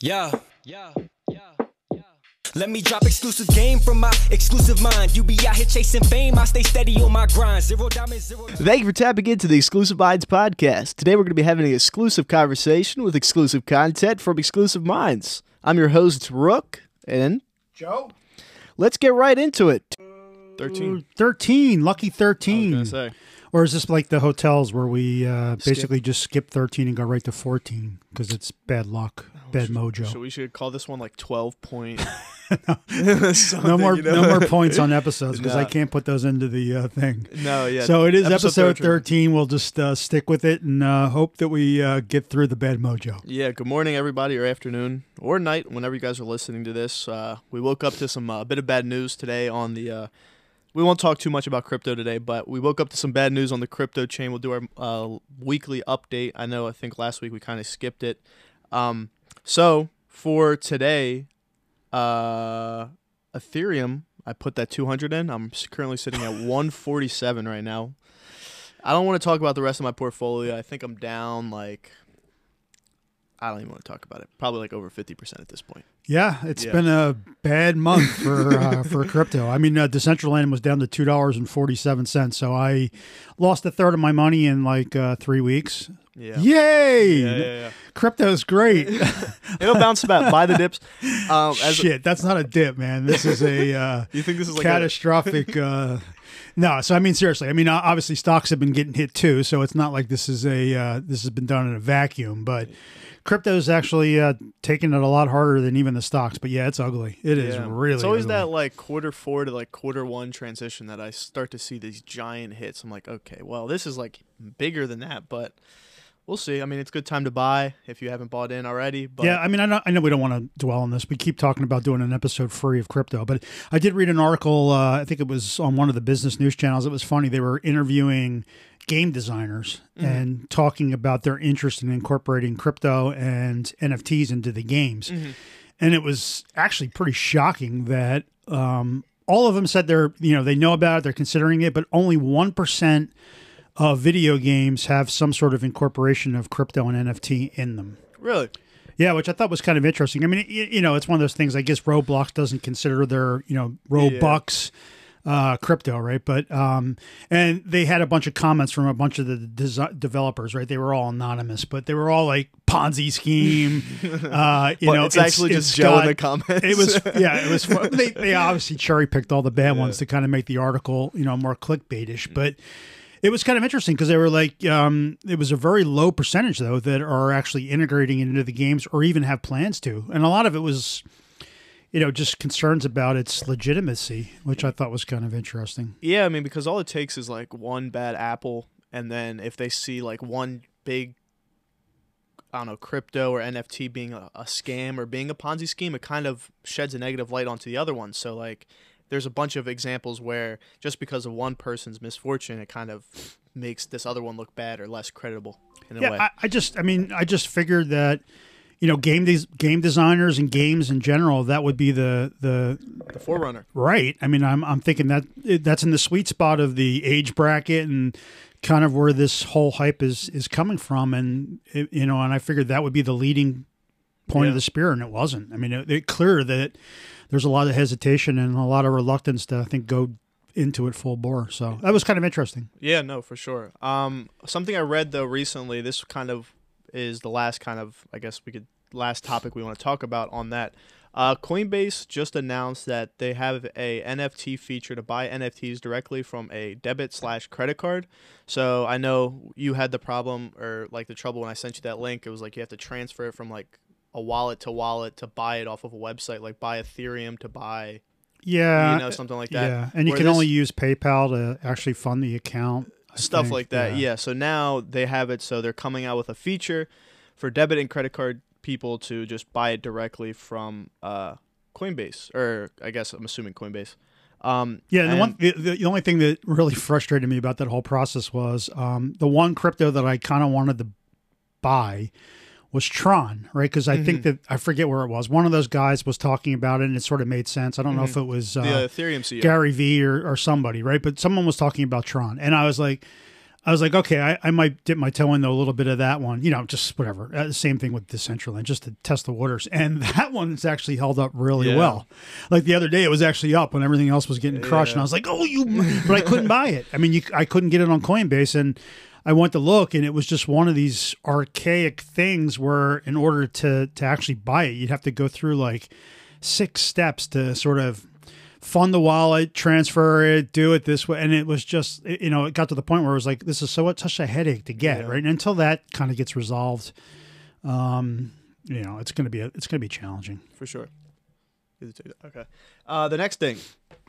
Yeah, yeah, yeah, yeah. Let me drop exclusive game from my exclusive mind. You be out here chasing fame, I stay steady on my grind. Zero diamonds, zero. Thank you for tapping into the Exclusive Minds podcast. Today we're going to be having an exclusive conversation with exclusive content from Exclusive Minds. I'm your host, Rook, and Joe? let's get right into it. 13. 13, lucky I 13. was say. Or is this like the hotels where we uh, basically just skip 13 and go right to 14 because it's bad luck, bad mojo? So we should call this one like 12 point. no more, you know? no more points on episodes because I can't put those into the uh, thing. No, yeah. so it is episode, 13. 13. We'll just uh, stick with it and uh, hope that we uh, get through the bad mojo. Yeah, good morning, everybody, or afternoon, or night, whenever you guys are listening to this. Uh, we woke up to some uh, bit of bad news today on the. Uh, we won't talk too much about crypto today, but we woke up to some bad news on the crypto chain. We'll do our uh, weekly update. I know, I think last week we kind of skipped it. Um, so for today, uh, Ethereum, I put that 200 in. I'm currently sitting at 147 right now. I don't want to talk about the rest of my portfolio. I think I'm down like I don't even want to talk about it. Probably like over 50% at this point. Yeah, it's Yeah. been a bad month for uh, for crypto. I mean, uh, Decentraland was down to two dollars and forty seven cents, so I lost a third of my money in like uh, three weeks. Yeah. Yay! Yeah, yeah, yeah. Crypto's great. It'll bounce back. Buy the dips. Um, as Shit, that's not a dip, man. This is a uh, you think this is like a, catastrophic. uh, no, so I mean seriously. I mean obviously stocks have been getting hit too, so it's not like this is a uh, this has been done in a vacuum. But crypto's actually uh, taking it a lot harder than even the stocks. But yeah, it's ugly. It is really. It's always ugly. that like quarter four to like quarter one transition that I start to see these giant hits. I'm like, okay, well, this is like bigger than that, but we'll see. I mean, it's a good time to buy if you haven't bought in already. But yeah, I mean, I know, I know we don't want to dwell on this. We keep talking about doing an episode free of crypto, but I did read an article. Uh, I think it was on one of the business news channels. It was funny. They were interviewing game designers and talking about their interest in incorporating crypto and NFTs into the games. And it was actually pretty shocking that um, all of them said they're, you know, they know about it, they're considering it, but only 1% of video games have some sort of incorporation of crypto and NFT in them. really, Yeah, which I thought was kind of interesting. I mean, you, you know, it's one of those things. I guess Roblox doesn't consider their, you know, Robux uh, crypto, right? But um, and they had a bunch of comments from a bunch of the desi- developers, right? They were all anonymous, but they were all like Ponzi scheme. Uh, you know, it's actually just Joe got- in the comments. It was yeah, it was. Fun. They they obviously cherry picked all the bad ones to kind of make the article, you know, more clickbaitish, but. It was kind of interesting because they were like, um, it was a very low percentage though that are actually integrating it into the games or even have plans to, and a lot of it was, you know, just concerns about its legitimacy, which I thought was kind of interesting. Yeah, I mean, because all it takes is like one bad apple, and then if they see like one big, I don't know, crypto or NFT being a, a scam or being a Ponzi scheme, it kind of sheds a negative light onto the other ones. So, like, there's a bunch of examples where just because of one person's misfortune, it kind of makes this other one look bad or less credible in a way. Yeah, I, I just, I mean, I just figured that, you know, game des- game designers and games in general, that would be the the the Forerunner. Right. I mean, I'm I'm thinking that that's in the sweet spot of the age bracket and kind of where this whole hype is is coming from, and you know, and I figured that would be the leading point Yeah. of the spear, and it wasn't. I mean, it, it clear that there's a lot of hesitation and a lot of reluctance to I think go into it full bore. So that was kind of interesting. Yeah, no, for sure. Um, something I read though recently. This kind of is the last kind of I guess we could last topic we want to talk about on that. Uh, Coinbase just announced that they have a NFT feature to buy NFTs directly from a debit slash credit card. So I know you had the problem or like the trouble when I sent you that link. It was like you have to transfer it from like a wallet to wallet to buy it off of a website, like buy Ethereum to buy Yeah, you know something like that. yeah, and you Where can this- only use PayPal to actually fund the account. I stuff think. like that. Yeah. So now they have it. So they're coming out with a feature for debit and credit card people to just buy it directly from uh, Coinbase, or I guess I'm assuming Coinbase. Um, Yeah, and the one the, the only thing that really frustrated me about that whole process was um, the one crypto that I kind of wanted to buy was Tron, right? Because I Mm-hmm. think that I forget where it was. One of those guys was talking about it, and it sort of made sense. I don't know if it was uh, Mm-hmm. the Ethereum CEO. Gary Vee or, or somebody, right? But someone was talking about Tron, and I was like, I was like, okay, I, I might dip my toe into a little bit of that one, you know, just whatever. Uh, same thing with Decentraland, just to test the waters. And that one's actually held up really Yeah. well. Like the other day, it was actually up when everything else was getting crushed, and I was like, oh, you, but I couldn't buy it. I mean, you, I couldn't get it on Coinbase, and I went to look, and it was just one of these archaic things where, in order to to actually buy it, you'd have to go through like six steps to sort of fund the wallet, transfer it, do it this way, and it was just you know it got to the point where it was like this is so such a headache to get right, and until that kind of gets resolved, um, you know it's gonna be a, it's gonna be challenging. for sure. Okay. Uh, the next thing,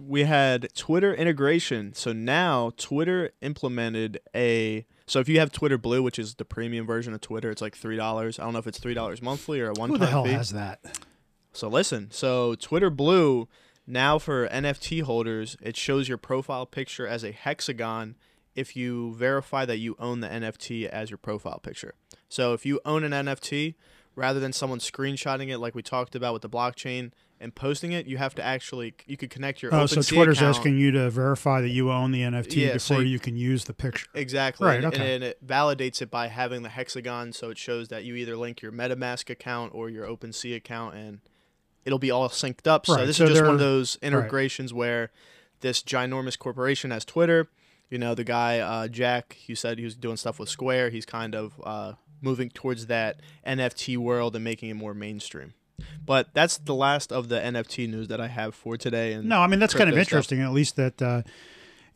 we had Twitter integration. So now Twitter implemented a. So if you have Twitter Blue, which is the premium version of Twitter, it's like three dollars. I don't know if it's three dollars monthly or a one-time the hell fee. has that? So listen, so Twitter Blue now for NFT holders, it shows your profile picture as a hexagon if you verify that you own the NFT as your profile picture. So if you own an NFT, rather than someone screenshotting it like we talked about with the blockchain and posting it, you have to actually you could connect your Oh, so Twitter's account. asking you to verify that you own the NFT Yeah, so before you- you can use the picture. Exactly. Right, and, okay. and it validates it by having the hexagon so it shows that you either link your MetaMask account or your OpenSea account and it'll be all synced up. So this so is just one of those integrations where this ginormous corporation has Twitter. You know, the guy uh, Jack, you said he was doing stuff with Square. He's kind of uh, moving towards that NFT world and making it more mainstream. But that's the last of the NFT news that I have for today. And No, I mean that's kind of crypto stuff. interesting. At least that uh,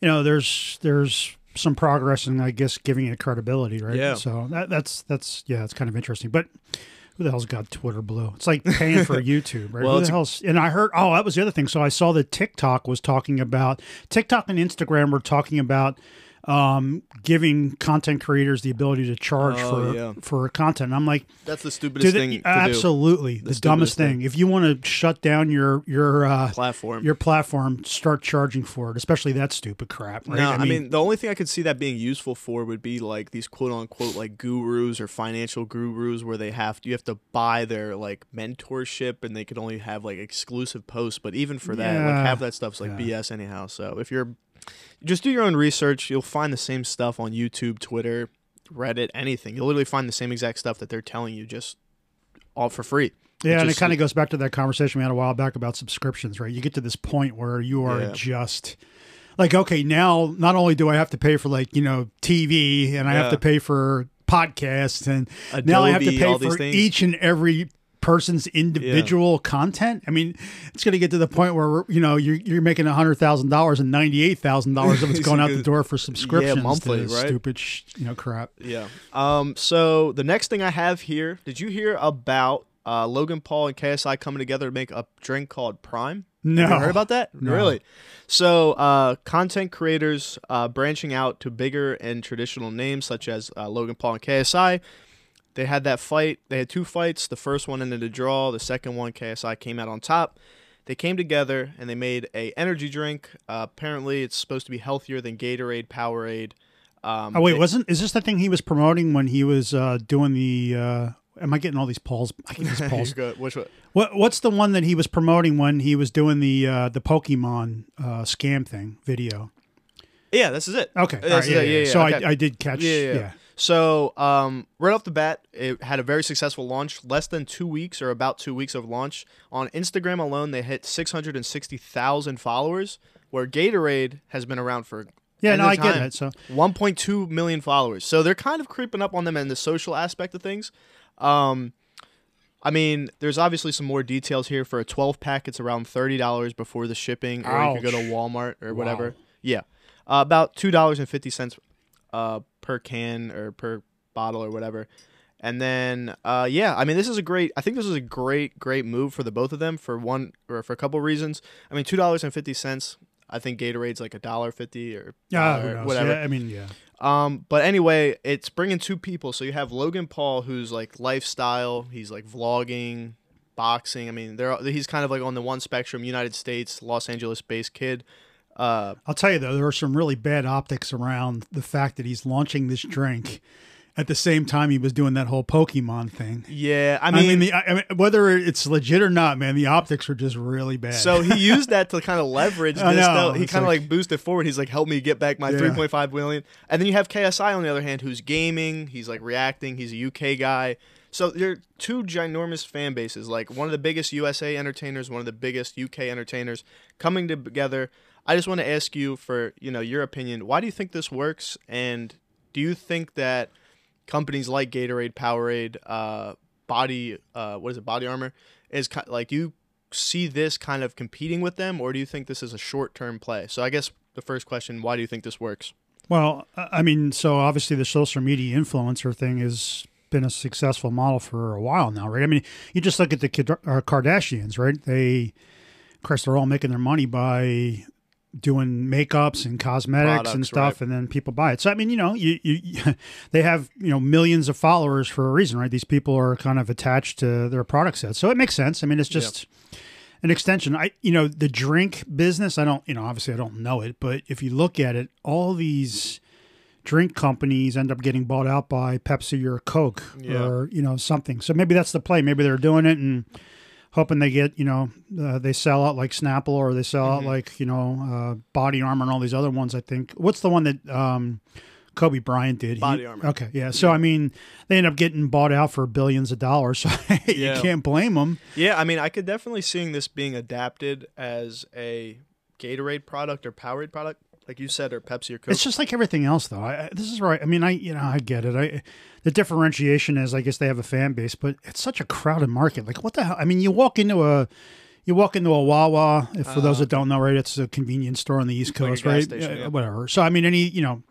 you know there's there's some progress in I guess giving it credibility, right? Yeah. So that, that's that's yeah, it's kind of interesting. But who the hell's got Twitter Blue? It's like paying for YouTube, right? Well, who the hell's, and I heard oh that was the other thing. So I saw that TikTok was talking about TikTok and Instagram were talking about um, giving content creators the ability to charge Oh, for yeah. for content. And I'm like, That's the stupidest thing they, do. absolutely the, stupidest dumbest thing. thing. If you want to shut down your your uh, Platform. your platform, start charging for it, especially that stupid crap. Right? No, I mean, the only thing I could see that being useful for would be like these quote unquote like gurus or financial gurus where they have you have to buy their like mentorship and they could only have like exclusive posts. But even for that, like Yeah. half that stuff's like BS anyhow. So if you're just do your own research, you'll find the same stuff on YouTube, Twitter, Reddit, anything. You'll literally find the same exact stuff that they're telling you just all for free. yeah, and it kind of goes back to that conversation we had a while back about subscriptions, right? You get to this point where you are Yeah. just like, okay, now not only do I have to pay for like you know TV, and I have to pay for podcasts, and now I have to pay for things. each and every person's individual content. I mean, it's going to get to the point where you know you're you're making hundred thousand dollars and ninety eight thousand dollars of it's going out the door for subscriptions. monthly, right? Stupid, sh- you know, crap. Yeah. Um. So the next thing I have here, did you hear about uh, Logan Paul and KSI coming together to make a drink called Prime? No, heard about that? Really? So, uh, content creators uh, branching out to bigger and traditional names such as uh, Logan Paul and KSI. They had that fight. They had two fights. The first one ended a draw. The second one, KSI came out on top. They came together and they made a energy drink. Uh, apparently, it's supposed to be healthier than Gatorade, Powerade. Um, Oh wait, they- wasn't is this the thing he was promoting when he was uh, doing the? Uh, am I getting all these polls? I get these You polls. Which one? what What's the one that he was promoting when he was doing the uh, the Pokemon uh, scam thing video? Yeah, this is it. Okay, right, is yeah, yeah, yeah, So okay. I, I did catch. Yeah, yeah, Yeah, yeah. So, um, right off the bat, it had a very successful launch, less than two weeks or about two weeks of launch. On Instagram alone, they hit 660,000 followers, where Gatorade has been around for. Yeah, no, I get it. So 1.2 million followers. So they're kind of creeping up on them in the social aspect of things. Um, I mean, there's obviously some more details here. For a 12 pack, it's around $30 before the shipping, or Ouch. you could go to Walmart or whatever. Wow. Yeah. Uh, about $2.50 uh, per can or per bottle or whatever. And then, uh, yeah, I mean, this is a great. I think this is a great, great move for the both of them for one or for a couple reasons. I mean, two dollars and fifty cents. I think Gatorade's like a dollar fifty or yeah, knows? whatever. Yeah, I mean, yeah. Um, but anyway, it's bringing two people. So you have Logan Paul, who's like lifestyle. He's like vlogging, boxing. I mean, they're he's kind of like on the one spectrum, United States, Los Angeles based kid. Uh, I'll tell you though, there are some really bad optics around the fact that he's launching this drink at the same time he was doing that whole Pokemon thing. Yeah, I I mean, mean, the, I mean, whether it's legit or not, man, the optics were just really bad. so he used that to kind of leverage this. know, though. He kind of like- like, boosted forward. He's like, "Help me get back my Yeah. 3.5 million." And then you have KSI on the other hand, who's gaming. He's like reacting. He's a UK guy. So there are two ginormous fan bases. Like one of the biggest USA entertainers, one of the biggest UK entertainers coming together. I just want to ask you for you know your opinion. Why do you think this works? And do you think that companies like Gatorade, Powerade, uh, Body, uh, what is it, Body Armor, is ki- like do you see this kind of competing with them, or do you think this is a short term play? So I guess the first question: Why do you think this works? Well, I I mean, so obviously the social media influencer thing has been a successful model for a while now, right? I mean, you just look at the uh, Kardashians, right? They, of course, they're all making their money by doing makeups and cosmetics and stuff, right. and then people buy it. So I mean, you know, you, you they have you know millions of followers for a reason, right? These people are kind of attached to their product set, so it makes sense. I mean, it's just an extension. I you know the drink business. I don't you know obviously I don't know it, but if you look at it, all these drink companies end up getting bought out by Pepsi or Coke Yeah. or you know something. So maybe that's the play. Maybe they're doing it and hoping they get you know uh, they sell out like Snapple or they sell Mm-hmm. out like you know uh, Body Armor and all these other ones. I think what's the one that um, Kobe Bryant did? He- Body Armor. Okay, yeah. So I mean, they end up getting bought out for billions of dollars. So you Yeah. can't blame them. Yeah, I mean, I could definitely seeing this being adapted as a Gatorade product or Powerade product, like you said, or Pepsi or Coke. It's just like everything else, though. I, this is right. I mean, I you know I get it. I the differentiation is, I guess they have a fan base, but it's such a crowded market. Like, what the hell? I mean, you walk into a you walk into a Wawa. If for those that don't know, right, it's a convenience store on the East Uh, Like Coast, right? station, Uh, yeah. Whatever. So, I mean, any you know,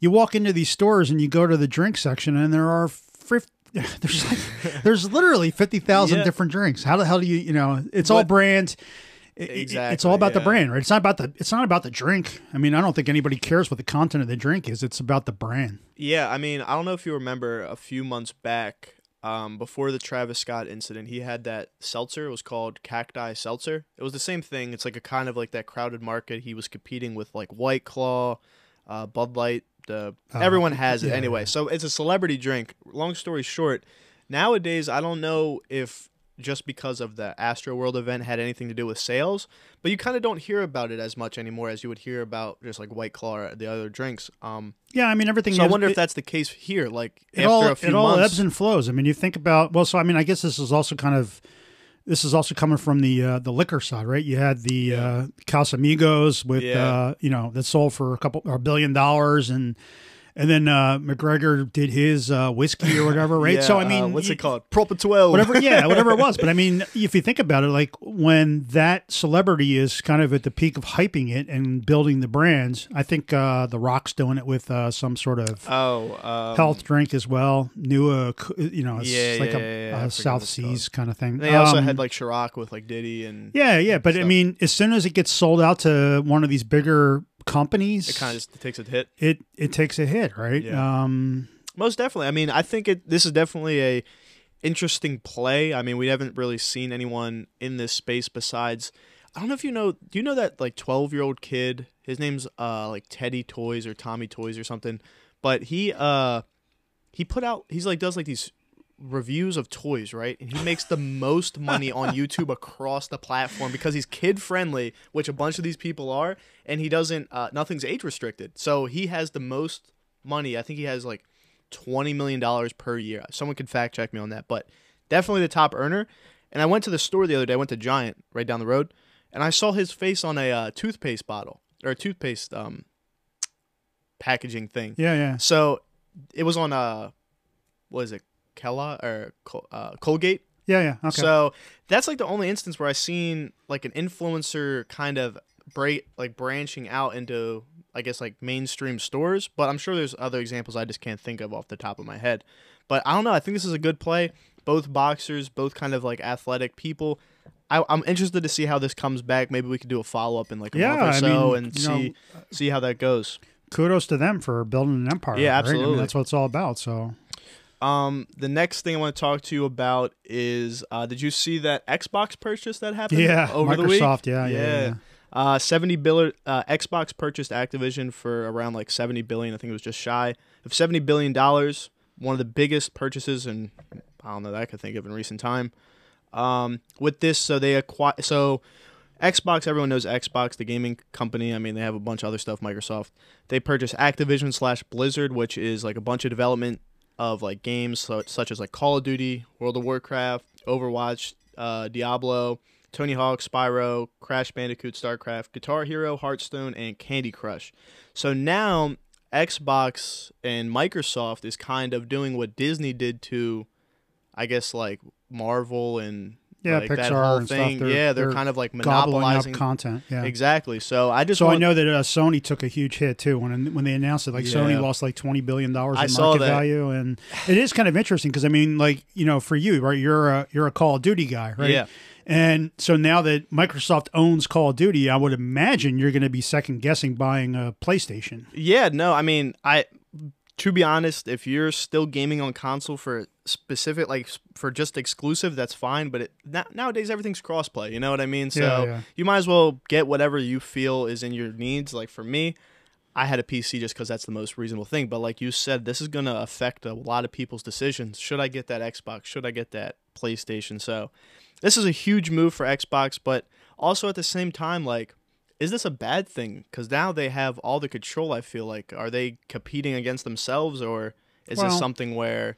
you walk into these stores and you go to the drink section, and there are. 50, there's like, there's literally fifty thousand Yeah. different drinks. How the hell do you you know? It's all But- brand. It- Exactly, it's all about the brand, right? It's not about the it's not about the drink. I mean, I don't think anybody cares what the content of the drink is. It's about the brand. Yeah, I mean, I don't know if you remember a few months back, um, before the Travis Scott incident, he had that seltzer. It was called Cacti Seltzer. It was the same thing. It's like a kind of like that crowded market. He was competing with like White Claw, uh, Bud Light. The everyone has it yeah, anyway. So it's a celebrity drink. Long story short, nowadays I don't know if just because of the Astro World event had anything to do with sales, but you kind of don't hear about it as much anymore as you would hear about just like White Claw or the other drinks. Um, Yeah, I mean everything. so I wonder it, if that's the case here. Like it after all a few it all months, ebbs and flows. I mean, you think about well, so I mean, I guess this is also kind of this is also coming from the uh, the liquor side, right? You had the uh, Casamigos with Yeah. uh, you know that sold for a couple or a billion dollars, and and then uh, McGregor did his uh, whiskey or whatever, right? Yeah, so I uh, mean, what's y- it called? Proper twelve. whatever yeah whatever it was but i mean if you think about it like when that celebrity is kind of at the peak of hyping it and building the brands i think uh the rock's doing it with uh some sort of oh, um, health drink as well new uh you know it's Yeah, like yeah, a, yeah, a south seas kind of thing They also Um, had like Ciroc with like Diddy and yeah yeah but i mean as soon as it gets sold out to one of these bigger companies it kind of just takes a hit. it it takes a hit right Yeah. um Most definitely. I mean, I think it. This is definitely a interesting play. I mean, we haven't really seen anyone in this space besides. I don't know if you know. Do you know that like twelve year old kid? His name's uh like Teddy Toys or Tommy Toys or something. But he uh he put out. He's like does like these reviews of toys, right? And he makes the most money on YouTube across the platform because he's kid friendly, which a bunch of these people are, and he doesn't uh, nothing's age restricted. So he has the most money. I think he has like 20 million dollars per year. Someone could fact check me on that, but definitely the top earner. And I went to the store the other day. I went to Giant right down the road, and I saw his face on a uh, toothpaste bottle or a toothpaste um packaging thing. yeah yeah So it was on uh what is it? Kella or Col- uh, Colgate. yeah yeah okay So that's like the only instance where I've seen like an influencer kind of break like branching out into I guess like mainstream stores. But I'm sure there's other examples I just can't think of off the top of my head. But I don't know. I think this is a good play. Both boxers, both kind of like athletic people. I, I'm interested to see how this comes back. Maybe we could do a follow up in like a Yeah, month or I so mean, and you know, see see how that goes. kudos to them for building an empire. Yeah, right? I mean, absolutely. that's what it's all about. So Um, the next thing I want to talk to you about is, uh, did you see that Xbox purchase that happened? yeah, over the week. Microsoft. Yeah, yeah, yeah. yeah. Uh, seventy billion. Uh, Xbox purchased Activision for around like seventy billion. I think it was just shy of seventy billion dollars. one of the biggest purchases and I don't know that I could think of in recent time. Um, with this, so they acquire so Xbox. Everyone knows Xbox, the gaming company. I mean, they have a bunch of other stuff. Microsoft. They purchased Activision slash Blizzard, which is like a bunch of development of like games so, such as like Call of Duty, World of Warcraft, Overwatch, uh, Diablo, Tony Hawk, Spyro, Crash Bandicoot, StarCraft, Guitar Hero, Hearthstone, and Candy Crush. So now Xbox and Microsoft is kind of doing what Disney did to, I guess, like Marvel and yeah, like Pixar that whole and thing. stuff. They're, yeah, they're, kind of like monopolizing content. Yeah. Exactly. So I just So I know that uh, Sony took a huge hit too when when they announced it. Like Sony lost like twenty billion dollars I in saw market that. value, and it is kind of interesting because I mean, like you know, for you, right? You're a you're a Call of Duty guy, right? Yeah. And so now that Microsoft owns Call of Duty, I would imagine you're going to be second guessing buying a PlayStation. Yeah, no, I mean, I to be honest, if you're still gaming on console for specific like for just exclusive, that's fine, but it, na- nowadays everything's crossplay, you know what I mean? So Yeah, yeah. you might as well get whatever you feel is in your needs. Like for me, I had a PC just cuz that's the most reasonable thing, but like you said, this is going to affect a lot of people's decisions. Should I get that Xbox? Should I get that PlayStation? So this is a huge move for Xbox, but also at the same time like is this a bad thing? Because now they have all the control. I feel like are they competing against themselves, or is Well- this something where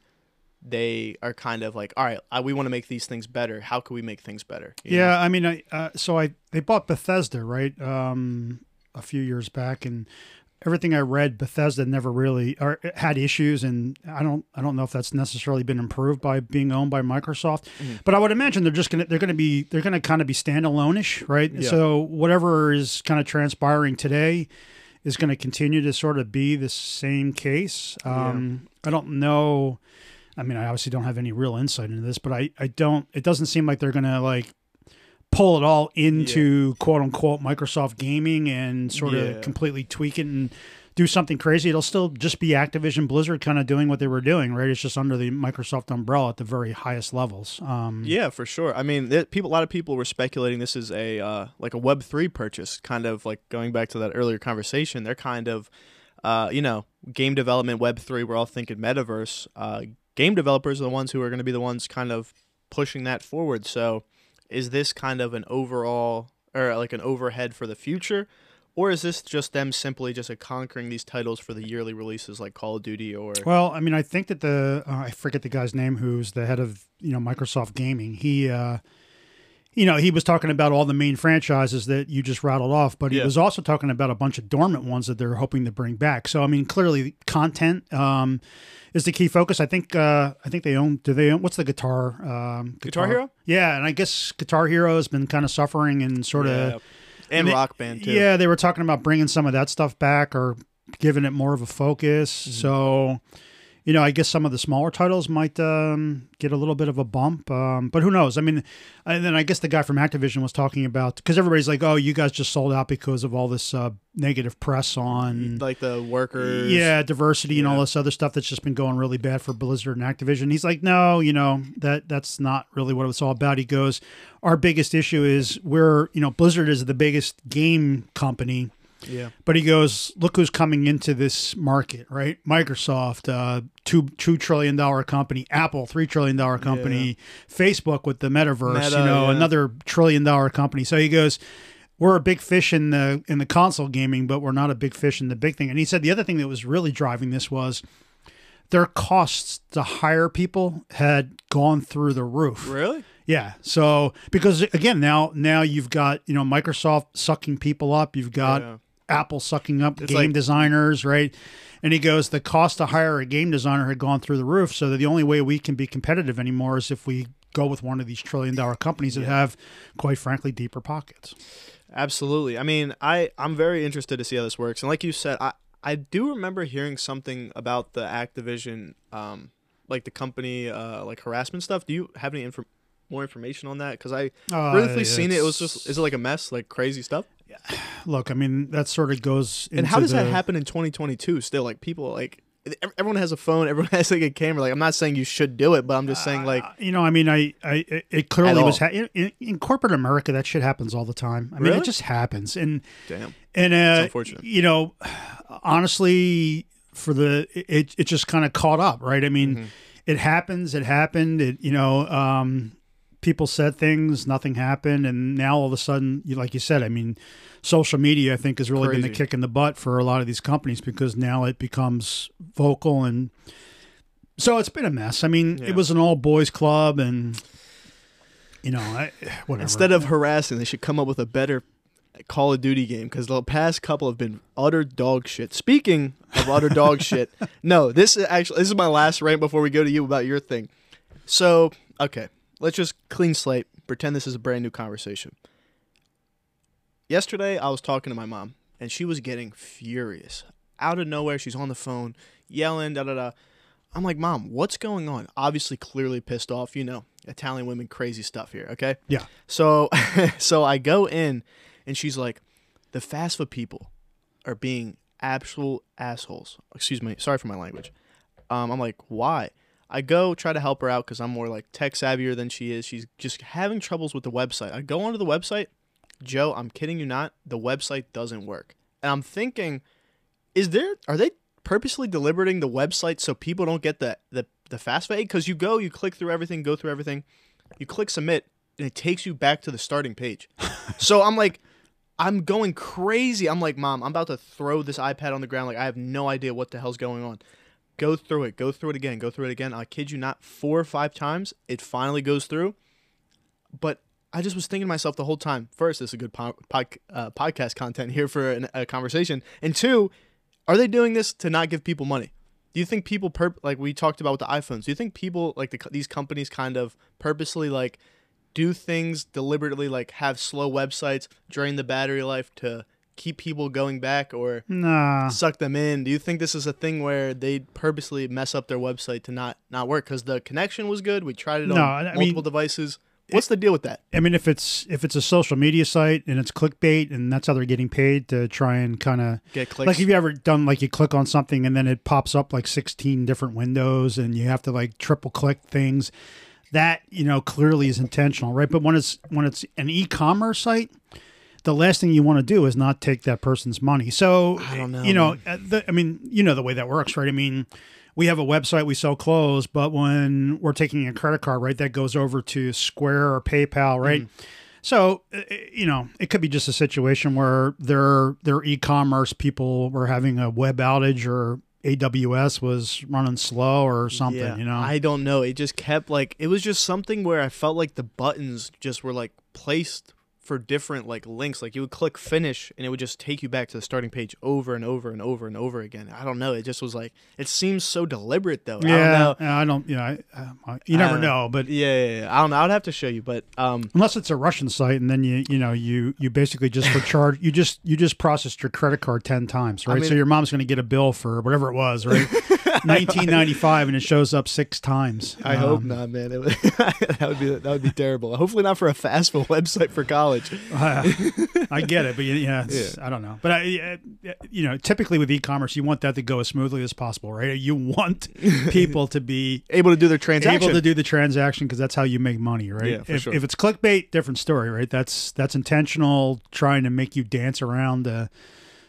they are kind of like, all right, I, we want to make these things better. How can we make things better? You know? Yeah, I mean, I uh, so I they bought Bethesda right um, a few years back, and everything I read, Bethesda never really or had issues, and I don't I don't know if that's necessarily been improved by being owned by Microsoft, Mm-hmm. but I would imagine they're just gonna they're gonna be they're gonna kind of be standalone-ish, right? Yeah. So whatever is kind of transpiring today is going to continue to sort of be the same case. Um, I don't know. I mean, I obviously don't have any real insight into this, but I, I don't. It doesn't seem like they're going to like pull it all into quote unquote Microsoft gaming and sort Yeah. of completely tweak it and do something crazy. It'll still just be Activision Blizzard kind of doing what they were doing, right? It's just under the Microsoft umbrella at the very highest levels. Um, Yeah, for sure. I mean, there, people. A lot of people were speculating this is a uh, like a Web three purchase, kind of like going back to that earlier conversation. They're kind of, uh, you know, game development Web three. We're all thinking metaverse. Uh, game developers are the ones who are going to be the ones kind of pushing that forward. So, is this kind of an overall or like an overhead for the future? Or is this just them simply just conquering these titles for the yearly releases like Call of Duty or Well, I mean, I think that the uh, I forget the guy's name who's the head of you know Microsoft Gaming. He, uh, you know, he was talking about all the main franchises that you just rattled off, but he Yeah. was also talking about a bunch of dormant ones that they're hoping to bring back. So, I mean, clearly, content um, is the key focus. I think. Uh, I think they own. Do they own? What's the guitar? Um, Guitar Hero? Yeah, and I guess Guitar Hero has been kind of suffering and sort of. Yeah. and they- Rock Band too? Yeah, they were talking about bringing some of that stuff back or giving it more of a focus. Mm-hmm. So, you know, I guess some of the smaller titles might um, get a little bit of a bump. Um, but who knows? I mean, and then I guess the guy from Activision was talking about because everybody's like, "Oh, you guys just sold out because of all this uh, negative press on." like the workers. Yeah, diversity and all this other stuff that's just been going really bad for Blizzard and Activision. He's like, no, you know that that's not really what it's all about. He goes, our biggest issue is we're you know Blizzard is the biggest game company, yeah, but he goes, look who's coming into this market, right? Microsoft, uh, two two trillion dollar company, Apple, three trillion dollar company, Facebook with the metaverse, Meta, you know, yeah. another trillion dollar company. So he goes, we're a big fish in the in the console gaming, but we're not a big fish in the big thing. And he said the other thing that was really driving this was their costs to hire people had gone through the roof. really. Yeah. So because again now now you've got you know Microsoft sucking people up, you've got Yeah. Apple sucking up It's game like- designers, right? And he goes, the cost to hire a game designer had gone through the roof. So that the only way we can be competitive anymore is if we go with one of these trillion dollar companies that have, quite frankly, deeper pockets. Absolutely. I mean, I I'm very interested to see how this works. And like you said, I I do remember hearing something about the Activision, um, like the company, uh, like harassment stuff. Do you have any infor- more information on that? Because I Uh, briefly seen it. It was just is it like a mess, like crazy stuff? Look, I mean, that sort of goes. And how does that happen in 2022? Still, like people like everyone has a phone, everyone has like a camera. Like I'm not saying you should do it, but I'm just saying like Uh, you know, I mean, I, I, it- clearly was ha- in, in corporate America. That shit happens all the time. I mean, Really? it just happens, and damn. and uh, you know, honestly, for the it it just kind of caught up, right? I mean, Mm-hmm. it happens. It happened. It you know. um People said things, nothing happened, and now all of a sudden, like you said, I mean, social media, I think, has really been the kick in the butt for a lot of these companies because now it becomes vocal and so it's been a mess. I mean, Yeah. it was an all boys club, and you know, I, whatever. Instead of harassing, they should come up with a better Call of Duty game because the past couple have been utter dog shit. Speaking of utter dog shit, no, this is actually this is my last rant before we go to you about your thing. So, okay, let's just clean slate. Pretend this is a brand new conversation. Yesterday, I was talking to my mom, and she was getting furious. Out of nowhere, she's on the phone, yelling, da da da. I'm like, Mom, what's going on? Obviously, clearly pissed off. You know, Italian women, crazy stuff here. Okay. yeah, So, so I go in, and she's like, "The fast food people are being absolute assholes." Excuse me, sorry for my language. Um, I'm like, why? I go try to help her out because I'm more like tech savvier than she is. She's just having troubles with the website. I go onto the website, Joe. I'm kidding you not. The website doesn't work, and I'm thinking, is there? Are they purposely deliberating the website so people don't get the the the fast food? Because you go, you click through everything, go through everything, you click submit, and it takes you back to the starting page. so I'm like, I'm going crazy. I'm like, Mom, I'm about to throw this iPad on the ground. Like, I have no idea what the hell's going on. Go through it. Go through it again. Go through it again. I kid you not, four or five times, it finally goes through. But I just was thinking to myself the whole time. First, this is a good po- uh, podcast content here for an, a conversation. And two, are they doing this to not give people money? Do you think people perp like we talked about with the iPhones? Do you think people like the, these companies kind of purposely like do things deliberately, like have slow websites, drain the battery life to keep people going back or nah. suck them in? Do you think this is a thing where they purposely mess up their website to not not work because the connection was good? We tried it on No, I mean- multiple devices. What's the deal with that? I mean, if it's if it's a social media site and it's clickbait and that's how they're getting paid to try and kind of Get clicks. like, have you ever done like you click on something and then it pops up like sixteen different windows and you have to like triple click things? That you know clearly is intentional, right? But when it's when it's an e-commerce site, the last thing you want to do is not take that person's money. So I don't know, You know, uh, the, I mean, you know the way that works, right? I mean, we have a website, we sell clothes, but when we're taking a credit card, right, that goes over to Square or PayPal, right? So, uh, you know, it could be just a situation where their their e-commerce people were having a web outage or AWS was running slow or something, Yeah, you know. I don't know. It just kept like it was just something where I felt like the buttons just were like placed for different like links. Like you would click finish and it would just take you back to the starting page over and over and over and over again. I don't know. It just was like it seems so deliberate though. I don't yeah, know. I don't, you know, I, uh, you never Uh, know, but Yeah, yeah, yeah. I don't know. I'd have to show you, but um, unless it's a Russian site, and then you you know you you basically just for charge You just you just processed your credit card ten times, right? so mean- your mom's going to get a bill for whatever it was, right? Nineteen ninety five, and it shows up six times. I hope Um, not, man. It that would be that would be terrible. Hopefully not for a food website for college. I get it, but yeah, yeah, I don't know. But I, uh, you know, typically with e-commerce, you want that to go as smoothly as possible, right? You want people to be Able to do their transaction. able to do the transaction because that's how you make money, right? Yeah, for if, sure. if it's clickbait, different story, right? That's that's intentional, trying to make you dance around to,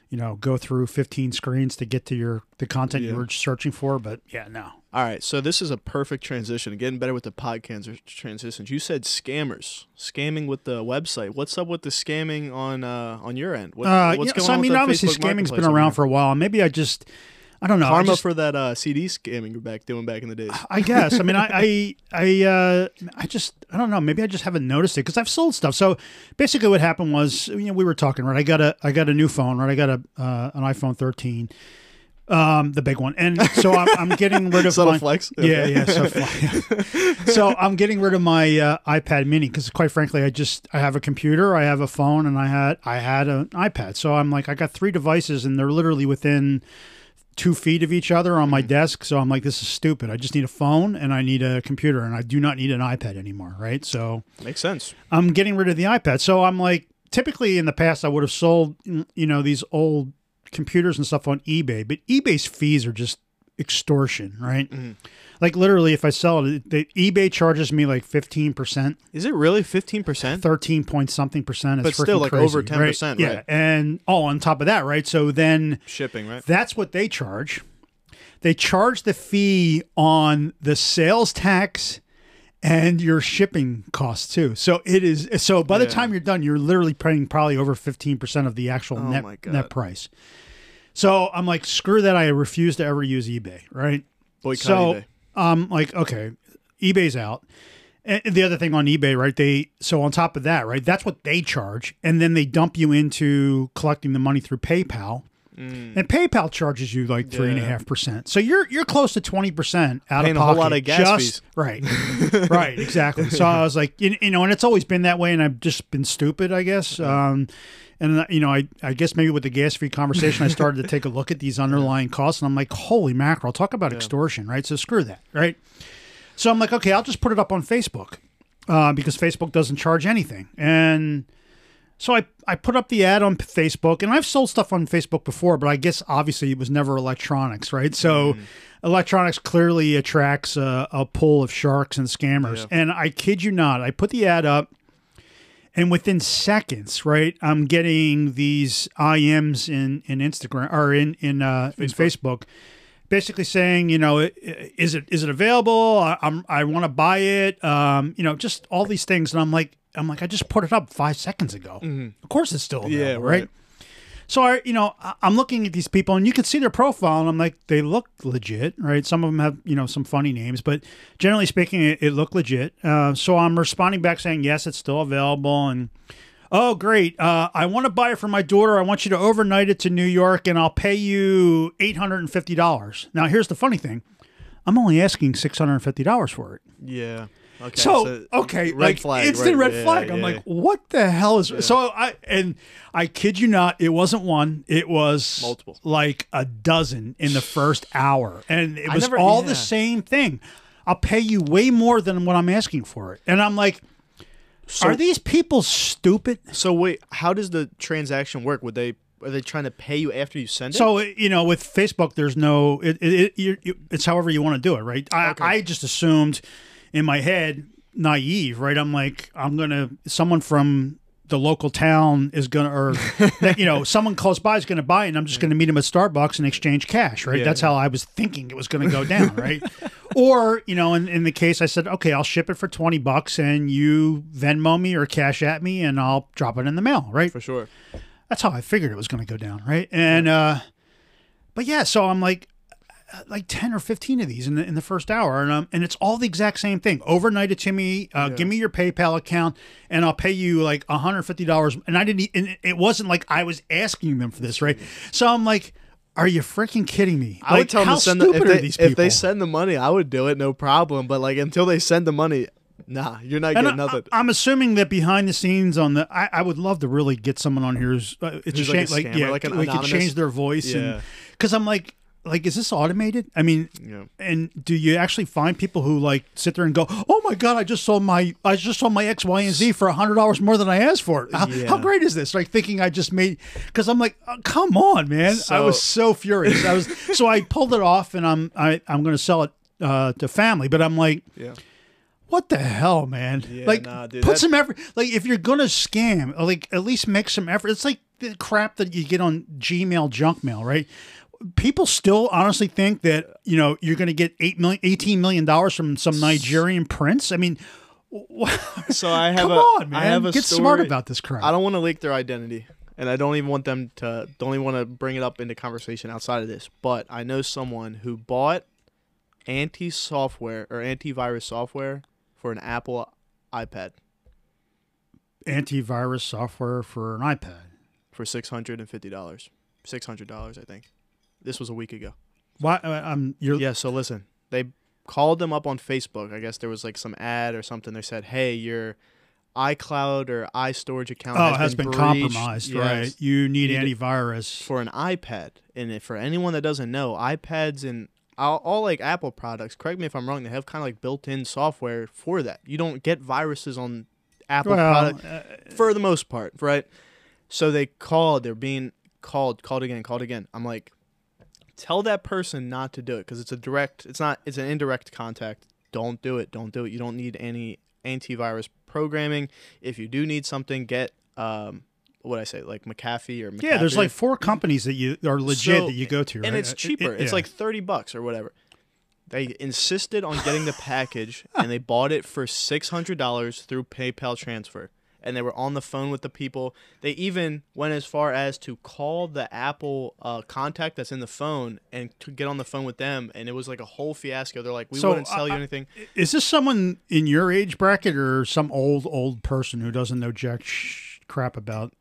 you know, go through 15 screens to get to your the content Yeah. you were searching for. But yeah, no. All right, so this is a perfect transition. Getting better with the podcast transitions. You said scammers, scamming with the website. What's up with the scamming on uh, on your end? What, Uh, what's yeah, going so I mean, obviously, Facebook scamming's been around for a while. Maybe I just, I don't know. Karma just- for that uh, CD scamming you're back doing back in the days. I guess. I mean, I, I, I, uh, I just, I don't know. Maybe I just haven't noticed it because I've sold stuff. So basically, what happened was, you know, we were talking, right? I got a, I got a new phone, right? I got a, uh, an iPhone 13, um, the big one, and so I'm, I'm getting rid of Subtle my flex? Yeah, Okay. yeah. So, so I'm getting rid of my uh, iPad Mini because, quite frankly, I just, I have a computer, I have a phone, and I had, I had an iPad. So I'm like, I got three devices, and they're literally within two feet of each other on my hmm. desk. So I'm like, this is stupid. I just need a phone and I need a computer and I do not need an iPad anymore. Right. So Makes sense. I'm getting rid of the iPad. So I'm like, typically in the past, I would have sold, mm, you know, these old computers and stuff on eBay, but eBay's fees are just extortion. Right. Mm-hmm. Like literally, if I sell it, the eBay charges me like 15%. Is it really fifteen percent? 13 point something percent is But still, like, crazy, over 10%, Yeah. right? And oh, on top of that, right? So then Shipping, right? that's what they charge. they charge the fee on the sales tax and your shipping costs too. So it is so by the Yeah. time you're done, you're literally paying probably over 15% of the actual Oh net net price. So I'm like, screw that. I refuse to ever use eBay, right? Boycott so eBay. Um like okay ebay's out and the other thing on ebay right they so on top of that right that's what they charge and then they dump you into collecting the money through paypal and PayPal charges you like three and a Mm. Half percent, so you're you're close to twenty percent out Paying of a pocket. whole lot of gas just, fees. Right, right, exactly. So I was like, you, you know, and it's always been that way, and I've just been stupid, I guess. Um, and uh, you know, I I guess maybe with the gas fee conversation, I started to take a look at these underlying costs, and I'm like, holy mackerel, talk about extortion, right? So screw that, right? So I'm like, okay, I'll just put it up on Facebook uh, because Facebook doesn't charge anything, and so I, I put up the ad on Facebook, and I've sold stuff on Facebook before, but I guess obviously it was never electronics, right? So electronics clearly attracts a, a pool of sharks and scammers. And I kid you not, I put the ad up, and within seconds, right, I'm getting these IMs in, in Instagram or in in uh, in Facebook, basically saying, you know, is it is it available? I, I'm I want to buy it. Um, you know, just all these things, and I'm like, I'm like, I just put it up five seconds ago. Of course, it's still available, Yeah, right? right. So I, you know, I'm looking at these people, and you can see their profile, and I'm like, they look legit, right? Some of them have, you know, some funny names, but generally speaking, it, it looked legit. Uh, so I'm responding back saying, yes, it's still available, and oh, great, uh, I want to buy it for my daughter. I want you to overnight it to New York, and I'll pay you eight hundred and fifty dollars. Now, here's the funny thing: I'm only asking six hundred and fifty dollars for it. Yeah. Okay. So, okay, red like flag, instant red yeah, flag. I'm yeah. like, what the hell is so? I and I kid you not, it wasn't one. It was Multiple. like a dozen in the first hour, and it was never- all yeah. the same thing. I'll pay you way more than what I'm asking for it, and I'm like, are these people stupid? So wait, how does the transaction work? Would they are they trying to pay you after you send it? So you know, with Facebook, there's no. It, it, it it's however you want to do it, right? I, Okay. I just assumed in my head, naive, right? I'm like, I'm gonna someone from the local town is gonna, or that, you know, someone close by is gonna buy it, and I'm just gonna meet him at Starbucks and exchange cash, right? Yeah. That's how I was thinking it was gonna go down, right? or you know, in, in the case I said, okay, I'll ship it for twenty bucks, and you Venmo me or cash at me, and I'll drop it in the mail, right? for sure. That's how I figured it was going to go down, right? And uh but yeah, so I'm like like 10 or 15 of these in the in the first hour and um and it's all the exact same thing. Overnight it to me, uh give me your PayPal account and I'll pay you like $150 and I didn't and it wasn't like I was asking them for this, right? So I'm like are you freaking kidding me? I would Like, tell them how to send the, if they, these if they send the money, I would do it, no problem. But like until they send the money, nah, you're not And getting I, nothing. I, am assuming that behind the scenes on the, I, I would love to really get someone on here who's, uh, it's Who's a like a shame, like, scammer, yeah, like an we could change their voice, Yeah. and because I'm like, like, is this automated? I mean, Yeah. and do you actually find people who like sit there and go, "Oh my god, I just sold my, I just sold my X, Y, and Z for a hundred dollars more than I asked for it. How, Yeah. how great is this?" Like thinking I just made, because I'm like, oh, come on, man. I was so furious. I was so I pulled it off, and I'm I, I'm going to sell it uh, to family, but I'm like yeah. what the hell, man? Yeah, like, nah, dude, put some effort. Like, if you're gonna scam, like, at least make some effort. It's like the crap that you get on Gmail junk mail, right? People still honestly think that you know you're going to get eight million, eighteen million dollars from some Nigerian prince. I mean, So I have come a, on, man, I have a get story. smart about this crap. I don't want to leak their identity, and I don't even want them to. Don't even want to bring it up into conversation outside of this. But I know someone who bought anti software or antivirus software for an Apple iPad Antivirus software for an iPad. for six hundred and fifty dollars. Six hundred dollars, I think. This was a week ago. Why? uh, Um, you're Yeah. So listen, they called them up on Facebook. I guess there was like some ad or something. They said, "Hey, your iCloud or iStorage account oh, has, has been, breached. compromised, Yes. right? You need You need antivirus. for an iPad. And if, for anyone that doesn't know, iPads and all, all like Apple products, correct me if I'm wrong, they have kind of like built-in software for that. You don't get viruses on Apple well, product uh, for the most part, right? So they called, they're being called, called again, called again. I'm like, tell that person not to do it because it's a direct, it's not, it's an indirect contact. Don't do it. Don't do it. You don't need any antivirus programming. If you do need something, get um, what I say, like McAfee or McAfee. Yeah, there's like four companies that you are legit So- that you go to, and right? it's It- cheaper. it- It's yeah. like thirty bucks or whatever. They insisted on getting the package, and they bought it for six hundred dollars through PayPal transfer. And they were on the phone with the people. They even went as far as to call the Apple uh, contact that's in the phone and to get on the phone with them. And it was like a whole fiasco. They're like, "We So, wouldn't sell you I- I- anything." Is this someone in your age bracket or some old old person who doesn't know jack sh- crap about?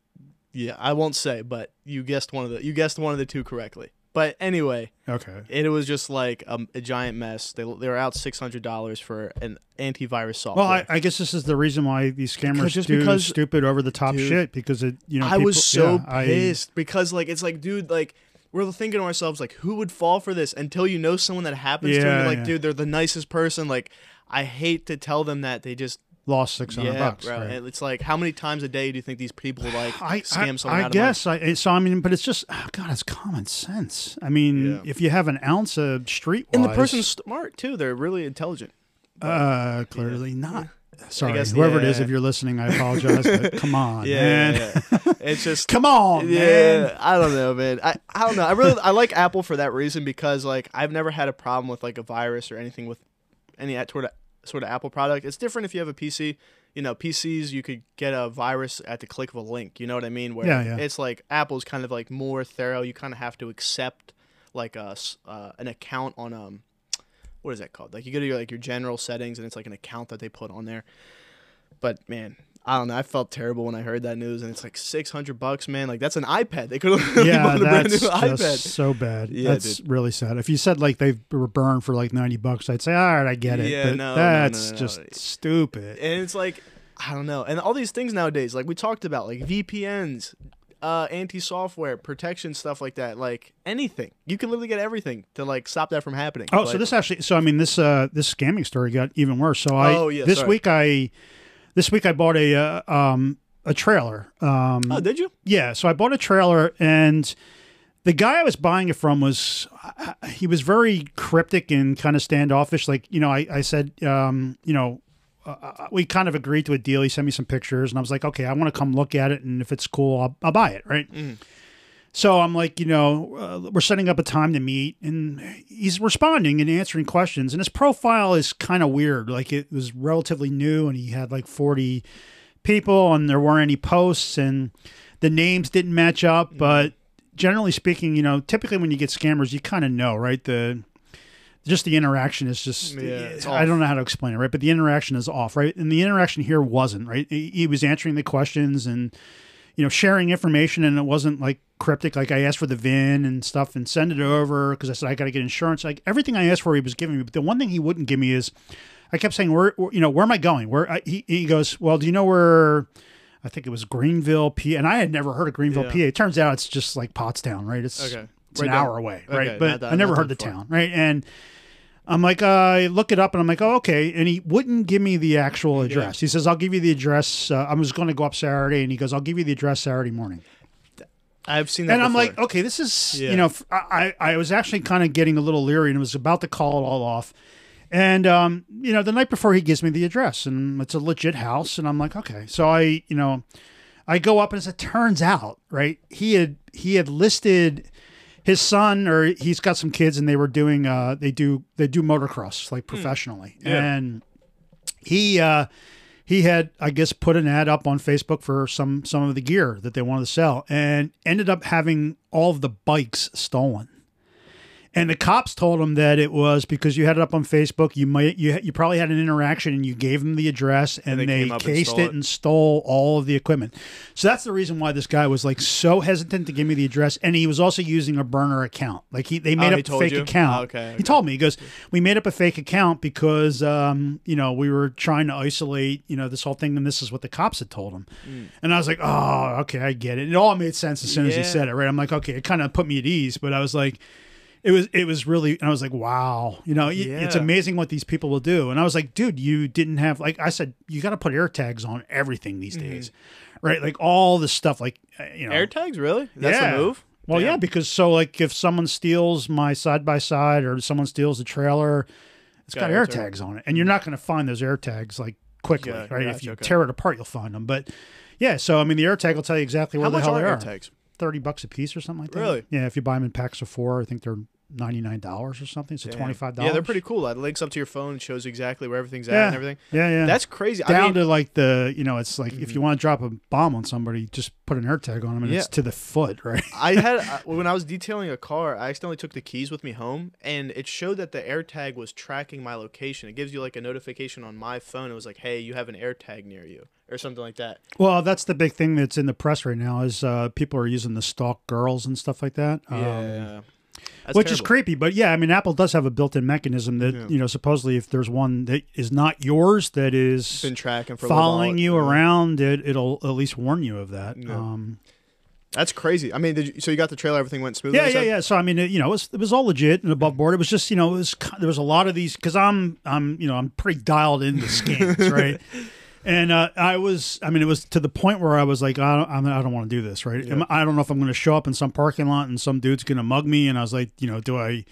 Yeah, I won't say, but you guessed one of the you guessed one of the two correctly. But anyway, Okay. it was just like a, a giant mess. They they were out six hundred dollars for an antivirus software. Well, I, I guess this is the reason why these scammers just do because- stupid over the top shit because it you know I people- was so yeah, I- pissed because like it's like dude like we're thinking to ourselves like who would fall for this until you know someone that happens to Yeah, you're like yeah. dude they're the nicest person like I hate to tell them that they just lost six hundred yeah bucks. bro right. It's like how many times a day do you think these people like I, scam I, someone I out of guess I so I mean, but it's just oh God, it's common sense. I mean, Yeah. if you have an ounce of street, and the person's smart too they're really intelligent uh, clearly not. Sorry, guess- whoever it is, if you're listening, I apologize. but come on, yeah, man. yeah, yeah. it's just Come on, yeah, man. I don't know, man. I, I don't know. I really I like Apple for that reason because like I've never had a problem with like a virus or anything with any at- sort of sort of Apple product. It's different if you have a PC. You know, PCs you could get a virus at the click of a link. You know what I mean? Where Yeah, yeah. it's like Apple's kind of like more thorough. You kind of have to accept like a uh, an account on um what is that called? Like you go to your like your general settings and it's like an account that they put on there. But man, I don't know. I felt terrible when I heard that news, and it's like six hundred bucks, man. Like that's an iPad. They could have Yeah, bought a brand new that's iPad. so bad. Yeah, that's really sad. If you said like they were burned for like ninety bucks, I'd say, all right, I get it. Yeah, but no, that's no, no. just stupid. and it's like I don't know, and all these things nowadays, like we talked about, like VPNs, uh, anti-software protection stuff like that, like anything. You can literally get everything to like stop that from happening. Oh, so this actually, so I mean, this uh, this scamming story got even worse. So I, Oh, yeah, this sorry. week I, this week I bought a uh, um a trailer. Um, Oh, did you? yeah, so I bought a trailer, and the guy I was buying it from was uh, he was very cryptic and kind of standoffish. Like you know, I I said, um, you know. Uh, we kind of agreed to a deal. He sent me some pictures, and I was like, "Okay, I want to come look at it, and if it's cool, I'll, I'll buy it." Right. So I'm like, you know, uh, we're setting up a time to meet, and he's responding and answering questions. And his profile is kind of weird. Like it was relatively new, and he had like 40 people, and there weren't any posts, and the names didn't match up. But generally speaking, you know, typically when you get scammers, you kind of know, right? The just the interaction is just Yeah, I don't know how to explain it, right? But the interaction is off, right? And the interaction here wasn't, right? He, he was answering the questions and you know sharing information, and it wasn't like cryptic. Like I asked for the VIN and stuff and send it over because I said I got to get insurance. Like everything I asked for, he was giving me. But the one thing he wouldn't give me is I kept saying, "Where, you know, where am I going?" Where I, he he goes, "Well, do you know where?" I think it was Greenville, PA, and I had never heard of Greenville, Yeah. PA. It turns out it's just like Pottstown, right? It's Okay. it's Right an down- hour away, right? But that- I never heard the far. town, right? And I'm like, uh, I look it up, and I'm like, oh, okay. And he wouldn't give me the actual address. He says, I'll give you the address. Uh, I was going to go up Saturday, and he goes, I'll give you the address Saturday morning. I've seen that. And I'm like, okay, this is, Yeah. you know, I, I was actually kind of getting a little leery and was about to call it all off. And, um, you know, the night before he gives me the address and it's a legit house. And I'm like, okay. So I, you know, I go up and as it turns out, right, he had, he had listed his son or he's got some kids and they were doing, uh, they do, they do motocross like professionally. Yeah. And he, uh, he had i guess put an ad up on facebook for some some of the gear that they wanted to sell and ended up having all of the bikes stolen and the cops told him that it was because you had it up on facebook. You might you, you probably had an interaction and you gave them the address and, they they, came up and cased it it. and stole all of the equipment. So that's the reason why this guy was like so hesitant to give me the address. And he was also using a burner account. Like he they made Oh, up a fake you? account. Oh, okay, he told me. He goes we made up a fake account because um, you know we were trying to isolate you know this whole thing and this is what the cops had told him. And i was like oh okay i get it. It all made sense as soon as he said it right? I'm like okay it kind of put me at ease. But i was like it was it was really and i was like wow you know y- it's amazing what these people will do and i was like dude you didn't have like i said you got to put air tags on everything these Mm-hmm. days right like all the stuff like uh, you know air tags, really? That's yeah. the move. Well, yeah, because so like if someone steals my side by side or someone steals the trailer, it's got, Got air air tags on it, and you're not going to find those air tags like quickly, Yeah, right? if you okay. tear it apart, you'll find them. But Yeah, so I mean, the AirTag will tell you exactly where How the much hell are they are. AirTags? Thirty bucks a piece or something like that. Really? Yeah, if you buy them in packs of four, I think they're ninety nine dollars or something. So twenty five dollars. Yeah, they're pretty cool. It links up to your phone, and shows exactly where everything's at Yeah. and everything. Yeah, yeah. That's crazy. down I mean, to like the you know, it's like Mm-hmm. if you want to drop a bomb on somebody, just put an AirTag on them, and Yeah. it's to the foot, right? I had when I was detailing a car, I accidentally took the keys with me home, and it showed that the AirTag was tracking my location. It gives you like a notification on my phone. It was like, "Hey, you have an AirTag near you," or something like that. Well, that's the big thing that's in the press right now is uh, people are using the stalk girls and stuff like that. Um, yeah, That's which is creepy, but yeah, I mean, Apple does have a built-in mechanism that Yeah. you know, supposedly, if there's one that is not yours that is Been tracking for following you Yeah. around, it, it'll at least warn you of that. Yeah. Um, That's crazy. I mean, did you, so you got the trailer? Everything went smoothly. yeah, yeah, yeah. So I mean, it, you know, it was, it was all legit and above board. It was just, you know, it was there was a lot of these because I'm, I'm, you know, I'm pretty dialed into scams, right? And uh, I was, I mean, it was to the point where I was like, I don't, I don't want to do this, right? Am- I don't know if I'm going to show up in some parking lot and some dude's going to mug me, and I was like, you know, do I,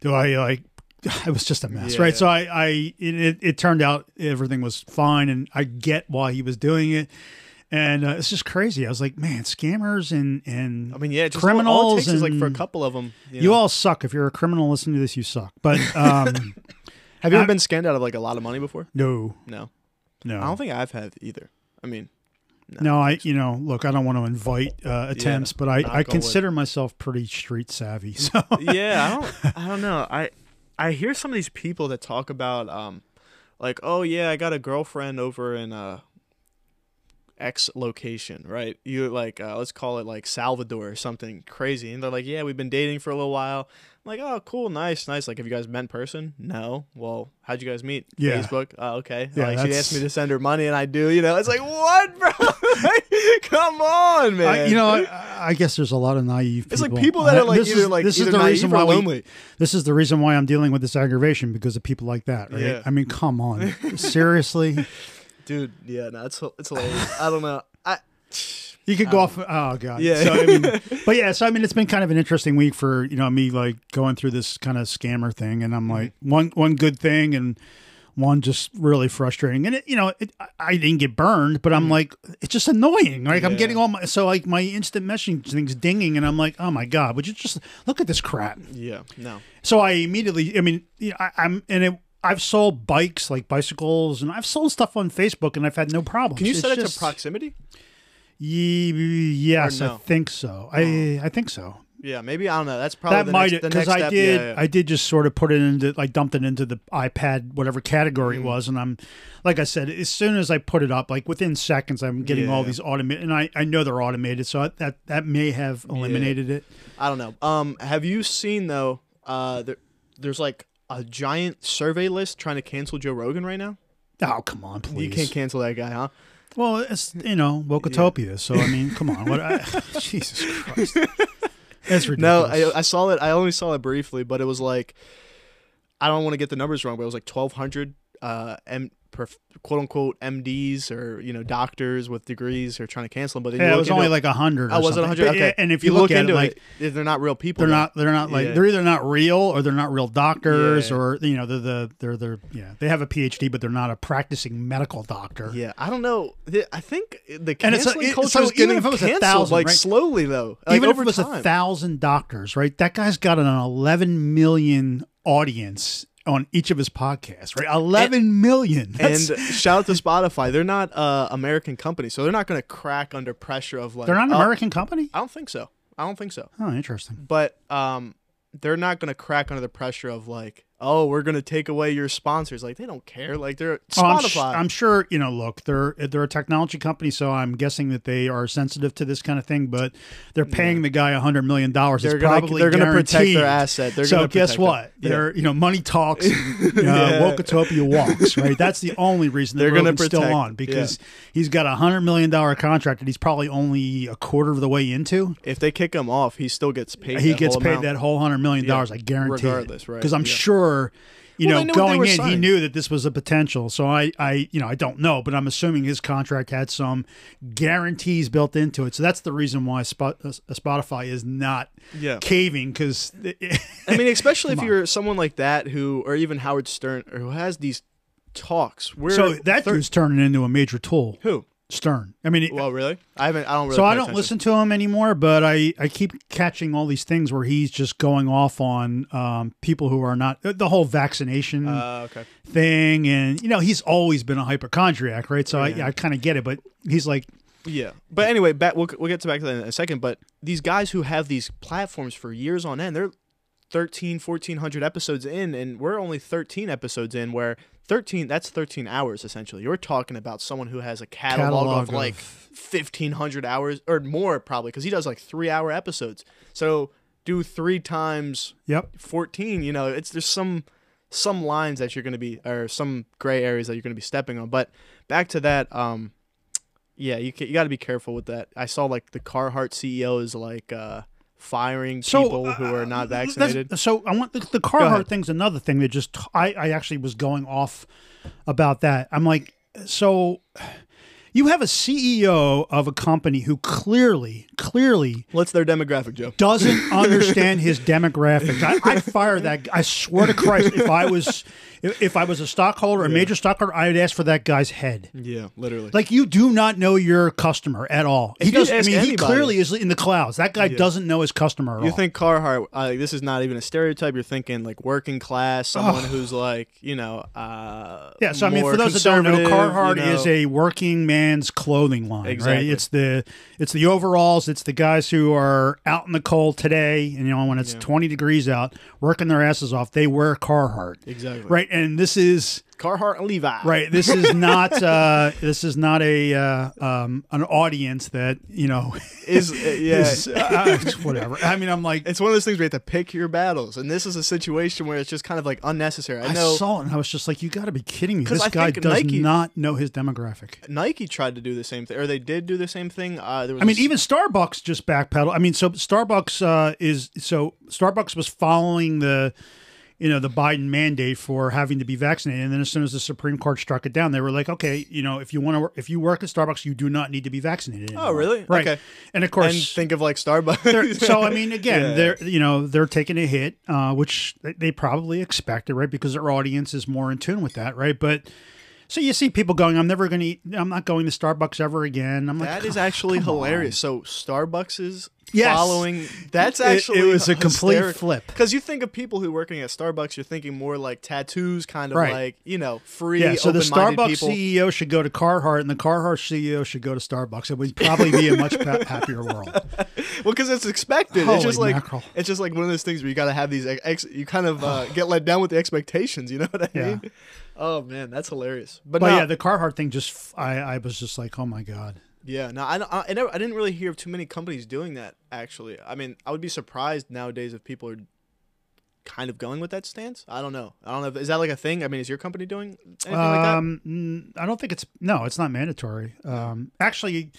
do I like? It was just a mess, Yeah. right? So I, I, it, it, turned out everything was fine, and I get why he was doing it. And uh, it's just crazy. I was like, man, scammers and and I mean, yeah, just criminals All it takes is like for a couple of them. You, you know. all suck. If you're a criminal listening to this, you suck. But um, have you ever I- been scammed out of like a lot of money before? no, No, no, I don't think I've had either. I mean, no. I, you know, look, I don't want to invite uh, attempts, but I, I on consider myself pretty street savvy. So yeah, I don't, I don't know. I I hear some of these people that talk about um, like, oh yeah, I got a girlfriend over in uh, X location, right? You like, uh, let's call it like Salvador or something crazy, and they're like, yeah, we've been dating for a little while. I'm like, oh, cool, nice, nice. Like, have you guys met in person? No. Well, how'd you guys meet? Yeah. Facebook. Oh, okay. Yeah, like, she asked me to send her money, and I do. You know, it's like, what, bro? Come on, man. I, you know, I, I guess there's a lot of naive. People. It's like people that are, like, this either, is, like, this either is the naive reason why we, lonely. This is the reason why I'm dealing with this aggravation because of people like that. Right? Yeah. I mean, come on, seriously. Dude. Yeah, no, it's it's hilarious. I don't know. I You could go um, off. Oh god. Yeah. So I mean, but yeah. So I mean, it's been kind of an interesting week for you know me like going through this kind of scammer thing, and I'm mm-hmm. like one one good thing and one just really frustrating. And it, you know, it, I- didn't get burned, but I'm mm-hmm. like, it's just annoying. Like I'm getting all my so like my instant messaging things dinging, and I'm like, oh my god, would you just look at this crap? yeah no. So I immediately, I mean, you know, I, I'm and it. I've sold bikes like bicycles, and I've sold stuff on Facebook, and I've had no problems. Can you It's set it just- to proximity? Ye- yes, no? I think so. I I think so. Yeah, maybe I don't know. That's probably that the might because I step. did Yeah, yeah. I did just sort of put it into I dumped it into the iPad whatever category Mm. it was, and I'm like I said, as soon as I put it up, like within seconds, I'm getting all Yeah. these automated, and I I know they're automated, so that that may have eliminated it. I don't know. Um, have you seen though? Uh, there, there's like a giant survey list trying to cancel Joe Rogan right now. Oh come on, please. You can't cancel that guy, huh? Well, it's you know Wokotopia, so I mean, come on, what? I, Jesus Christ, that's No, ridiculous. I, I saw it. I only saw it briefly, but it was like, I don't want to get the numbers wrong, but it was like 1,200 uh, M, quote unquote MDs or you know doctors with degrees are trying to cancel them. But you yeah, it was only like a hundred. oh, was it 100? Okay, And if you, look, at into it, like it, they're not real people. they're not they're not like Yeah. they're either not real or they're not real doctors Yeah. or you know they're the they're they're yeah they have a PhD but they're not a practicing medical doctor. Yeah, I don't know. I think the And it's a- canceling it- culture so is even getting if it was a canceled, thousand, like right? slowly though. Like, Even if it was time. a thousand doctors, right? That guy's got an 11 million audience on each of his podcasts, right? 11 million. And That's- shout out to Spotify. They're not uh, American company, so they're not going to crack under pressure of like. they're not an oh, American company. I don't think so. I don't think so. Oh, interesting. But um, they're not going to crack under the pressure of like, oh, we're going to take away your sponsors. Like they don't care. Like they're Oh, I'm, sh- Spotify. I'm sure you know. Look, they're they're a technology company, so I'm guessing that they are sensitive to this kind of thing. But they're paying the guy a hundred million dollars. They're gonna- probably they're gonna protect their asset. They're so gonna guess what? Yeah. They're you know money talks. uh, Yeah. Wokotopia walks. Right. That's the only reason They're they're gonna still on because he's got a hundred million dollar contract and he's probably only a quarter of the way into. if they kick him off, he still gets paid. he gets paid amount. that whole hundred million dollars. I guarantee. regardless, right, Because I'm yeah. Sure. You Well, know, knew what they going were in, he knew that this was a potential. So I, I, you know, I don't know, but I'm assuming his contract had some guarantees built into it. So that's the reason why Spot, uh, Spotify is not Yeah. caving because I mean, especially if you're someone like that who, or even Howard Stern, or who has these talks. Where so that thir- dude's turning into a major tool. who Stern. I mean, Well, really? I haven't. I don't really. so I don't attention. listen to him anymore, but I, I keep catching all these things where he's just going off on um, people who are not the whole vaccination Uh, okay. thing, and you know he's always been a hypochondriac, right? So Yeah. I, I kind of get it, but he's like, Yeah, but anyway, back, we'll we'll get to back to that in a second. But these guys who have these platforms for years on end, they're 13, 1400 episodes in, and we're only 13 episodes in. Where 13, that's 13 hours essentially. You're talking about someone who has a catalog, Catalog of of- like 1500 hours or more probably, because he does like three hour episodes. So do three times "Yep, 14 you know it's there's some some lines that you're going to be or some gray areas that you're going to be stepping on but back to that um yeah you you got to be careful with that i saw like the carhartt ceo is like uh firing So, people who uh, are uh, not vaccinated So I want the, the. Carhartt thing's another thing that just I, I actually was going off about that. I'm like, so you have a CEO of a company who clearly, clearly what's their demographic joe doesn't understand his demographics. I, I'd fire that. Guy. I swear to Christ, if I was if, if I was a stockholder, a major stockholder, I'd ask for that guy's head. yeah literally Like you do not know your customer at all. If he does. I mean, he clearly is in the clouds. That guy doesn't know his customer at you all. think Carhartt? Uh, this is not even a stereotype. You're thinking like working class, someone who's like you know. Uh, Yeah, so I mean, for those that don't know, conservative, you know. is a working man's clothing line, right? It's the it's the overalls, it's the guys who are out in the cold today, and you know when it's Yeah. twenty degrees out, working their asses off. They wear Carhartt, exactly right? And this is Carhartt and Levi. right. This is not uh, this is not a uh, um, an audience that you know Is uh, yeah. is uh, whatever. I mean, I'm like. it's one of those things where you have to pick your battles, and this is a situation where it's just kind of like unnecessary. I I saw it and I was just like, you got to be kidding me! This I guy does Nike- not know his demographic. Nike tried to do the same thing, or they did do the same thing. Uh, there was I mean, even Starbucks just backpedal. I mean, so Starbucks uh, is so Starbucks was following the, you know, the Biden mandate for having to be vaccinated, and then as soon as the Supreme Court struck it down, they were like, okay, you know, if you want to, if you work at Starbucks, you do not need to be vaccinated. Anymore. Oh, really? Right. Okay. And of course, and think of like Starbucks. so I mean, again, Yeah. they're you know they're taking a hit, uh, which they- they probably expected, right? Because their audience is more in tune with that, right? But so you see people going, "I'm never going to eat. I'm not going to Starbucks ever again." I'm like, that is actually come on." hilarious. So Starbucks is Yes. following. That's actually it was a complete flip. Because you think of people who working at Starbucks, you're thinking more like tattoos, kind of Right. like you know free. Yeah, so the Starbucks people. CEO should go to Carhartt, and the Carhartt CEO should go to Starbucks. It would probably be a much happier world. Well, because it's expected. Holy it's just like mackerel. it's just like one of those things where you got to have these. Ex- you kind of uh, get let down with the expectations. You know what I Yeah. Oh man, that's hilarious. But, But no, yeah, the Carhartt thing just, I, I was just like, oh my god. yeah, no, I I, I, never, I didn't really hear of too many companies doing that. Actually, I mean, I would be surprised nowadays if people are kind of going with that stance. I don't know. I don't know. If, is that like a thing? I mean, is your company doing anything like that? Um, I don't think it's no, it's not mandatory. Um, actually,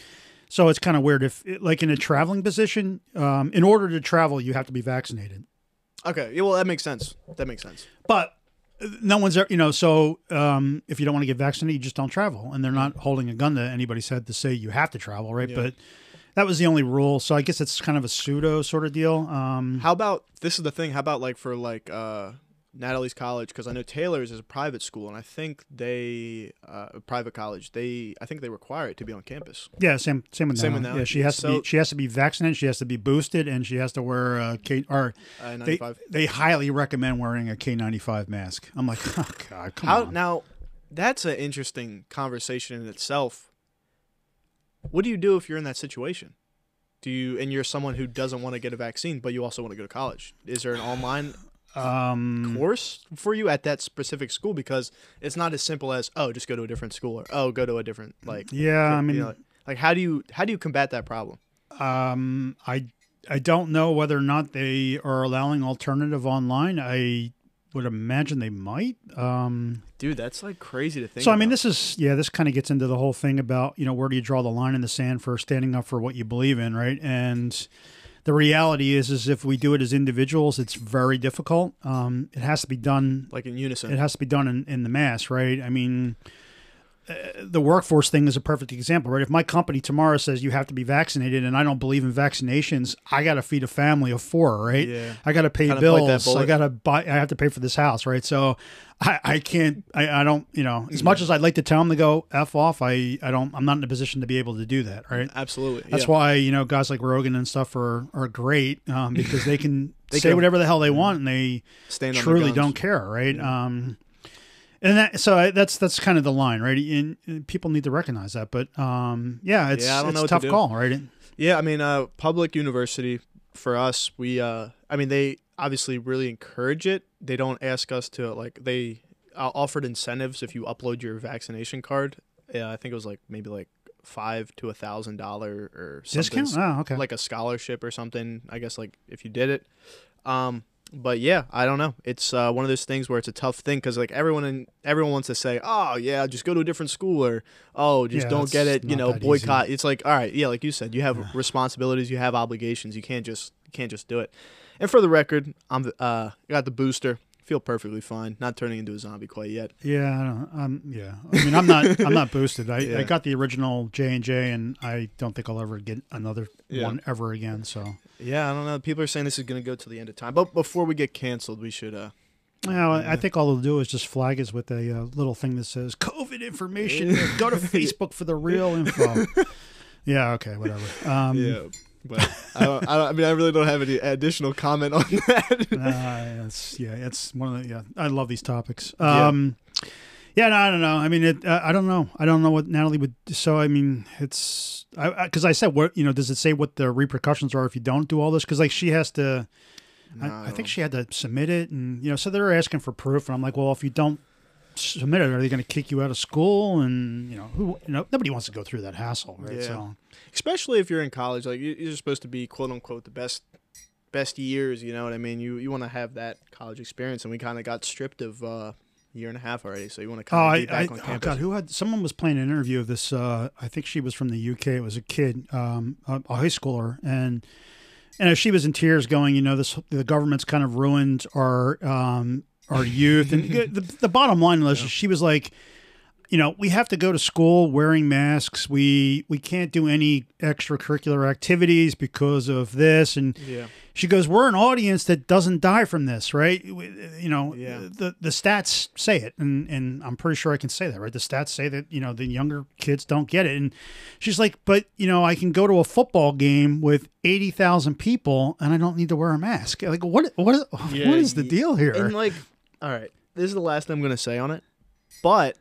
so it's kind of weird if, like, in a traveling position, um, in order to travel, you have to be vaccinated. Okay, yeah, well, that makes sense. That makes sense. But no one's ever, you know. So um, if you don't want to get vaccinated, you just don't travel, and they're not holding a gun to anybody's head to say you have to travel, right? Yeah. But that was the only rule. So I guess it's kind of a pseudo sort of deal. Um, How about this is the thing? How about like for like uh Natalie's college because I know Taylor's is a private school and I think they uh, a private college they I think they require it to be on campus. Yeah, same same with Same now. with now. Yeah, she has to be she has to be vaccinated. She has to be boosted, and she has to wear a K or Uh, they they highly recommend wearing a K ninety five mask. I'm like, oh god, come How on. now? That's an interesting conversation in itself. What do you do if you're in that situation? Do you and you're someone who doesn't want to get a vaccine, but you also want to go to college? Is there an online Um, course for you at that specific school? Because it's not as simple as oh, just go to a different school or oh, go to a different like yeah, I you mean, know, like how do you how do you combat that problem? um, I I don't know whether or not they are allowing alternative online. I would imagine they might. Um, Dude, that's like crazy to think. so I mean, about. this is yeah, this kind of gets into the whole thing about you know where do you draw the line in the sand for standing up for what you believe in, right? And the reality is, is if we do it as individuals, it's very difficult. Um, it has to be done like in unison. it has to be done in, in the mass, right? I mean, the workforce thing is a perfect example, right? If my company tomorrow says you have to be vaccinated and I don't believe in vaccinations, I got to feed a family of four, right? Yeah. I got to pay bite bills. I got to buy, I have to pay for this house, right? So I, I can't, I, I don't, you know, as much as I'd like to tell them to go F off, I, I don't, I'm not in a position to be able to do that, right? Absolutely. That's yeah. why, you know, guys like Rogan and stuff are, are great um, because they can They say can- whatever the hell they want and they, Stand truly don't care, right? Um, and that so I, that's that's kind of the line, right? And, and people need to recognize that. But um, yeah, it's Yeah, it's a what to tough call, right? Yeah, I mean, uh, public university for us, we, uh, I mean, they obviously really encourage it. They don't ask us to like they uh, offered incentives if you upload your vaccination card. Yeah, I think it was like maybe like five to a thousand dollar or something Discount? Oh, okay. like a scholarship or something. I guess like if you did it. Um, but yeah, I don't know. It's uh, one of those things where it's a tough thing because like everyone in, everyone wants to say, oh yeah, just go to a different school or oh just Yeah, don't get it, you know, that easy. boycott. It's like all right, yeah, like you said, you have responsibilities, you have obligations. You can't just you can't just do it. And for the record, I'm uh got the booster. Feel perfectly fine. Not turning into a zombie quite yet. yeah, I don't, um, yeah. I mean, I'm not I'm not boosted. I, Yeah. I got the original J and J, and I don't think I'll ever get another Yeah. one ever again. So, Yeah, I don't know. People are saying this is gonna go to the end of time, but before we get canceled, we should uh well, I think all they'll do is just flag us with a uh, little thing that says COVID information. Go to Facebook for the real info. yeah. Okay. Whatever. Um, Yeah, but I, don't, I, don't, I mean, I really don't have any additional comment on that. Uh, it's yeah, it's one of the yeah. I love these topics. Yeah. Um, yeah, no, I don't know. I mean, it. Uh, I don't know. I don't know what Natalie would. So I mean, it's I because I, said what you know. Does it say what the repercussions are if you don't do all this? Because like she has to. No, I, I think she had to submit it, and you know, so they're asking for proof, and I'm like, well, if you don't submit it, are they going to kick you out of school? And you know, who you know, nobody wants to go through that hassle, right? Yeah. So especially if you're in college, like you- you're supposed to be quote unquote the best best years. You know what I mean? You you want to have that college experience, and we kind of got stripped of uh, a year and a half already. So you want to Oh, of I, back I, on oh. God, who had someone was playing an interview of this? Uh, I think she was from the UK. It was a kid, um, a, a high schooler, and and she was in tears, going, you know, this the government's kind of ruined our um, our youth, and the, the bottom line was she was like. You know, we have to go to school wearing masks. We we can't do any extracurricular activities because of this, and Yeah. she goes, "We're an audience that doesn't die from this, right? We- You know, Yeah. the the stats say it, and and I'm pretty sure I can say that, right? The stats say that you know the younger kids don't get it." And she's like, "But you know, I can go to a football game with eighty thousand people, and I don't need to wear a mask. Like, what what Yeah, what is the deal here? And like, all right, this is the last thing I'm gonna say on it, but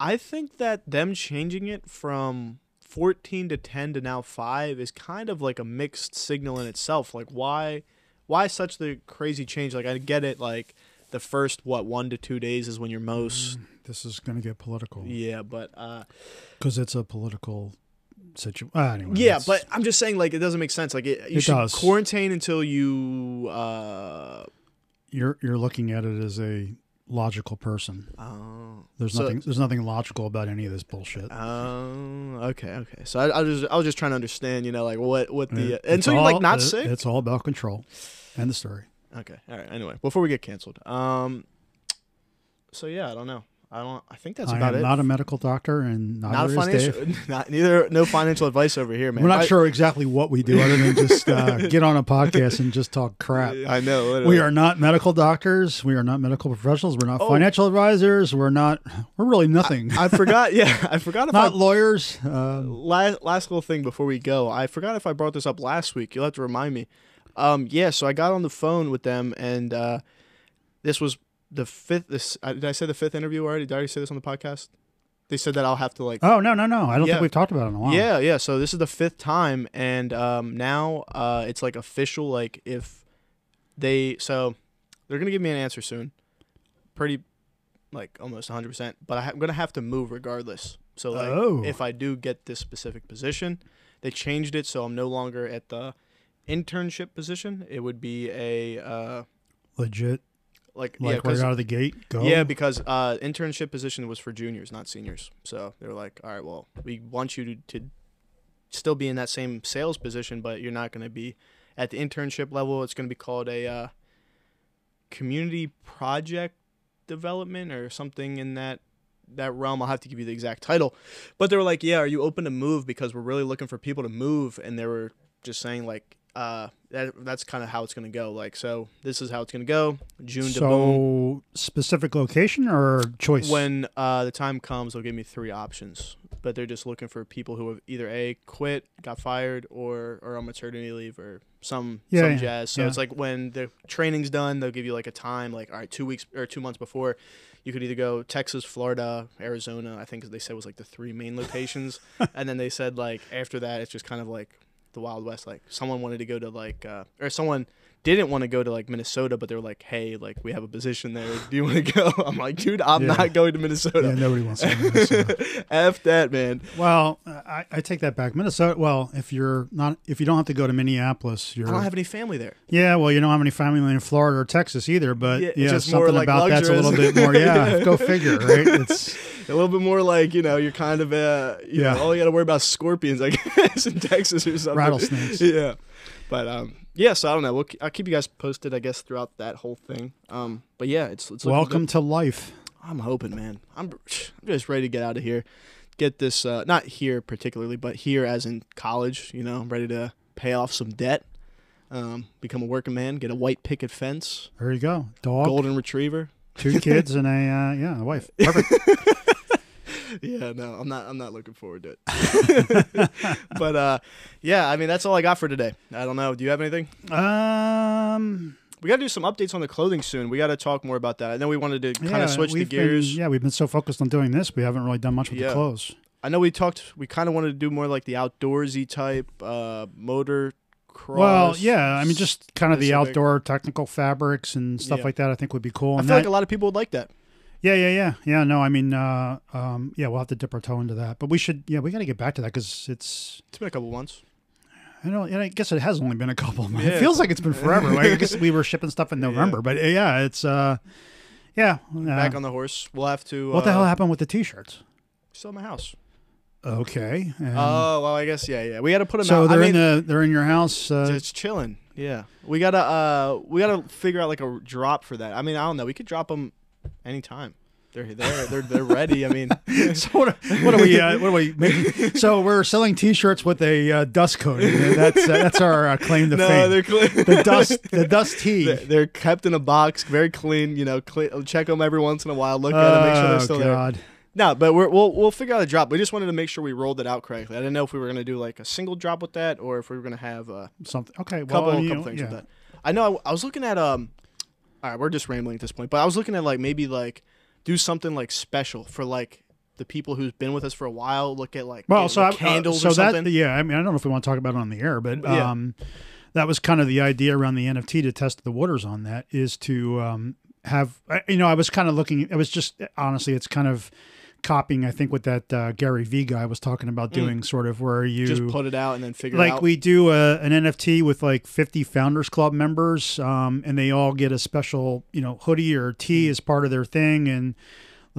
I think that them changing it from 14 to 10 to now five is kind of like a mixed signal in itself. Like, why, why such the crazy change? Like, I get it. Like, the first what one to two days is when you're most this is going to get political yeah, but uh, because it's a political situation. Uh, anyway, yeah, but I'm just saying like it doesn't make sense. Like, it, you It should does. quarantine until you. Uh, you're you're looking at it as a logical person. oh, There's So- nothing. There's nothing logical about any of this bullshit. Oh, okay, okay. So I, I was just I was just trying to understand, you know, like what what the It- and so you're like not it- sick. It's all about control. and the story. Okay, all right. Anyway, before we get canceled, um, so yeah, I don't know. I don't. I think that's I about it. not a medical doctor, and Not a neither is Dave. financial, not neither. No financial advice over here, man. We're not I- sure exactly what we do, other than just uh, get on a podcast and just talk crap. I know. Literally. We are not medical doctors. We are not medical professionals. We're not Oh. financial advisors. We're not. We're really nothing. I forgot. Yeah, I forgot if not I. lawyers. Um, Last, last little thing before we go, I forgot if I brought this up last week. You'll have to remind me. Um, yeah, so I got on the phone with them, and uh, this was the fifth. This uh, did I say the fifth interview already? Did I already say this on the podcast? They said that I'll have to like. oh no, no, no! I don't Yeah. think we've talked about it in a while. Yeah, yeah. So this is the fifth time, and um, now uh, it's like official. Like if they, so they're gonna give me an answer soon, pretty, like almost 100. percent But I I'm gonna have to move regardless. So like, Oh. if I do get this specific position, they changed it so I'm no longer at the internship position. It would be a uh, legit. Like, Like yeah, right out of the gate. Go. yeah, because uh, internship position was for juniors, not seniors. So they were like, all right, well, we want you to, to still be in that same sales position, but you're not going to be at the internship level. It's going to be called a uh, community project development or something in that that realm. I'll have to give you the exact title, but they were like, "Yeah, are you open to move? Because we're really looking for people to move." And they were just saying like, uh, that that's kind of how it's gonna go. Like, so this is how it's gonna go. June to boom. So specific location or choice? When uh, the time comes, they'll give me three options, but they're just looking for people who have either a quit, got fired, or or on maternity leave, or some Yeah, some yeah, jazz. So yeah. it's like when the training's done, they'll give you like a time, like all right, two weeks or two months before. You could either go Texas, Florida, Arizona. I think they said was like the three main locations, and then they said like after that, it's just kind of like the Wild West. Like someone wanted to go to like, uh, or someone didn't want to go to like Minnesota, but they were like, hey, like we have a position there. Do you want to go? I'm like, dude, I'm Yeah. not going to yeah, Minnesota. nobody wants to. go to Minnesota. F that, man. well, I, I take that back. Minnesota. Well, if you're not, if you don't have to go to Minneapolis, you're. I don't have any family there. yeah, well, you don't have any family in Florida or Texas either. But Yeah, yeah, just something like about that's a little bit more. Yeah, go figure, right? It's A little bit more like you know, you're kind of uh, you Yeah. know, all you got to worry about is scorpions, I guess, in Texas or something. Rattlesnakes. yeah, but um, yeah. So I don't know. We'll, I'll keep you guys posted, I guess, throughout that whole thing. Um, but yeah, it's it's welcome good. to life. I'm hoping, man. I'm I'm just ready to get out of here. Get this, uh, not here particularly, but here as in college. You know, I'm ready to pay off some debt. Um, become a working man. Get a white picket fence. There you go. Dog, Golden retriever. two kids, and a uh, yeah, a wife. Perfect. Yeah, no, I'm not. I'm not looking forward to it. but uh, yeah, I mean that's all I got for today. I don't know. Do you have anything? Um, We got to do some updates on the clothing soon. We got to talk more about that. I know we wanted to kind yeah, of switch the we've been- gears. yeah, we've been so focused on doing this, we haven't really done much with Yeah. the clothes. I know we talked. We kind of wanted to do more like the outdoorsy type uh, motor cross. Well, yeah, I mean, just kind of the outdoor technical fabrics and stuff Yeah. like that. I think would be cool. I And feel like a lot of people would like that. Yeah, yeah, yeah, yeah. No, I mean, uh, um, yeah, we'll have to dip our toe into that, but we should. Yeah, we got to get back to that because it's. It's been a couple months. I know. And I guess it has only been a couple of months. Yeah. It feels like it's been forever. Like, I guess we were shipping stuff in November, but uh, yeah, it's. uh Yeah. uh, Back on the horse. We'll have to. what the uh, hell happened with the t-shirts? Still in my house. Okay. Oh well, I guess yeah, yeah. We got to put them so out. they're I mean, in the they're in your house. Uh, It's chilling. Yeah, we gotta uh, we gotta figure out like a drop for that. I mean, I don't know. We could drop them anytime. They're there. They're they're ready. I mean, so what, what are we? Uh, what are we making? So we're selling T-shirts with a uh, dust coating. That's uh, that's our uh, claim to no, fame. they're clean. The dust, the dust tee. They're, they're kept in a box, very clean. You know, clean, check them every once in a while. Look at them, make sure they're Oh still there. No, but we're, we'll we'll figure out a drop. We just wanted to make sure we rolled it out correctly. I didn't know if we were gonna do like a single drop with that, or if we were gonna have a Something. Okay. Well, couple you couple things yeah. with that. I know. I, I was looking at um. All right, we're just rambling at this point, but I was looking at like maybe like do something like special for like the people who's been with us for a while. Look at like Well, so I, uh, candles so or something. that yeah. I mean, I don't know if we want to talk about it on the air, but Yeah. um, that was kind of the idea around the NFT to test the waters on that is to um have you know I was kind of looking. It was just honestly, it's kind of copying I think what that uh, Gary Vee guy was talking about doing, sort of where you Mm. just put it out and then figure it like we do a, an NFT with like 50 Founders Club members, um, and they all get a special, you know, hoodie or tee Mm. as part of their thing, and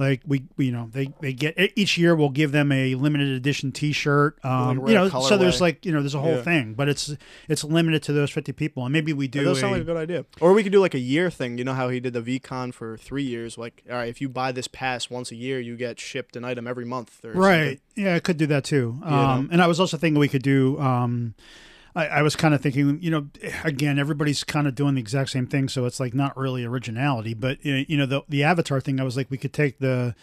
like we, we you know, they they get each year we'll give them a limited edition T-shirt, um, Like you know, so there's like you know, there's a whole Yeah. thing, but it's it's limited to those 50 people, and maybe we do. Yeah, those a, sound like a good idea. Or we could do like a year thing. You know how he did the VeeCon for three years? Like, all right, if you buy this pass once a year, you get shipped an item every month. Or Right. Yeah, I could do that too. Um? And I was also thinking we could do. Um, I, I was kind of thinking, you know, again, everybody's kind of doing the exact same thing, so it's like not really originality. But uh, you know, the the avatar thing, I was like, we could take the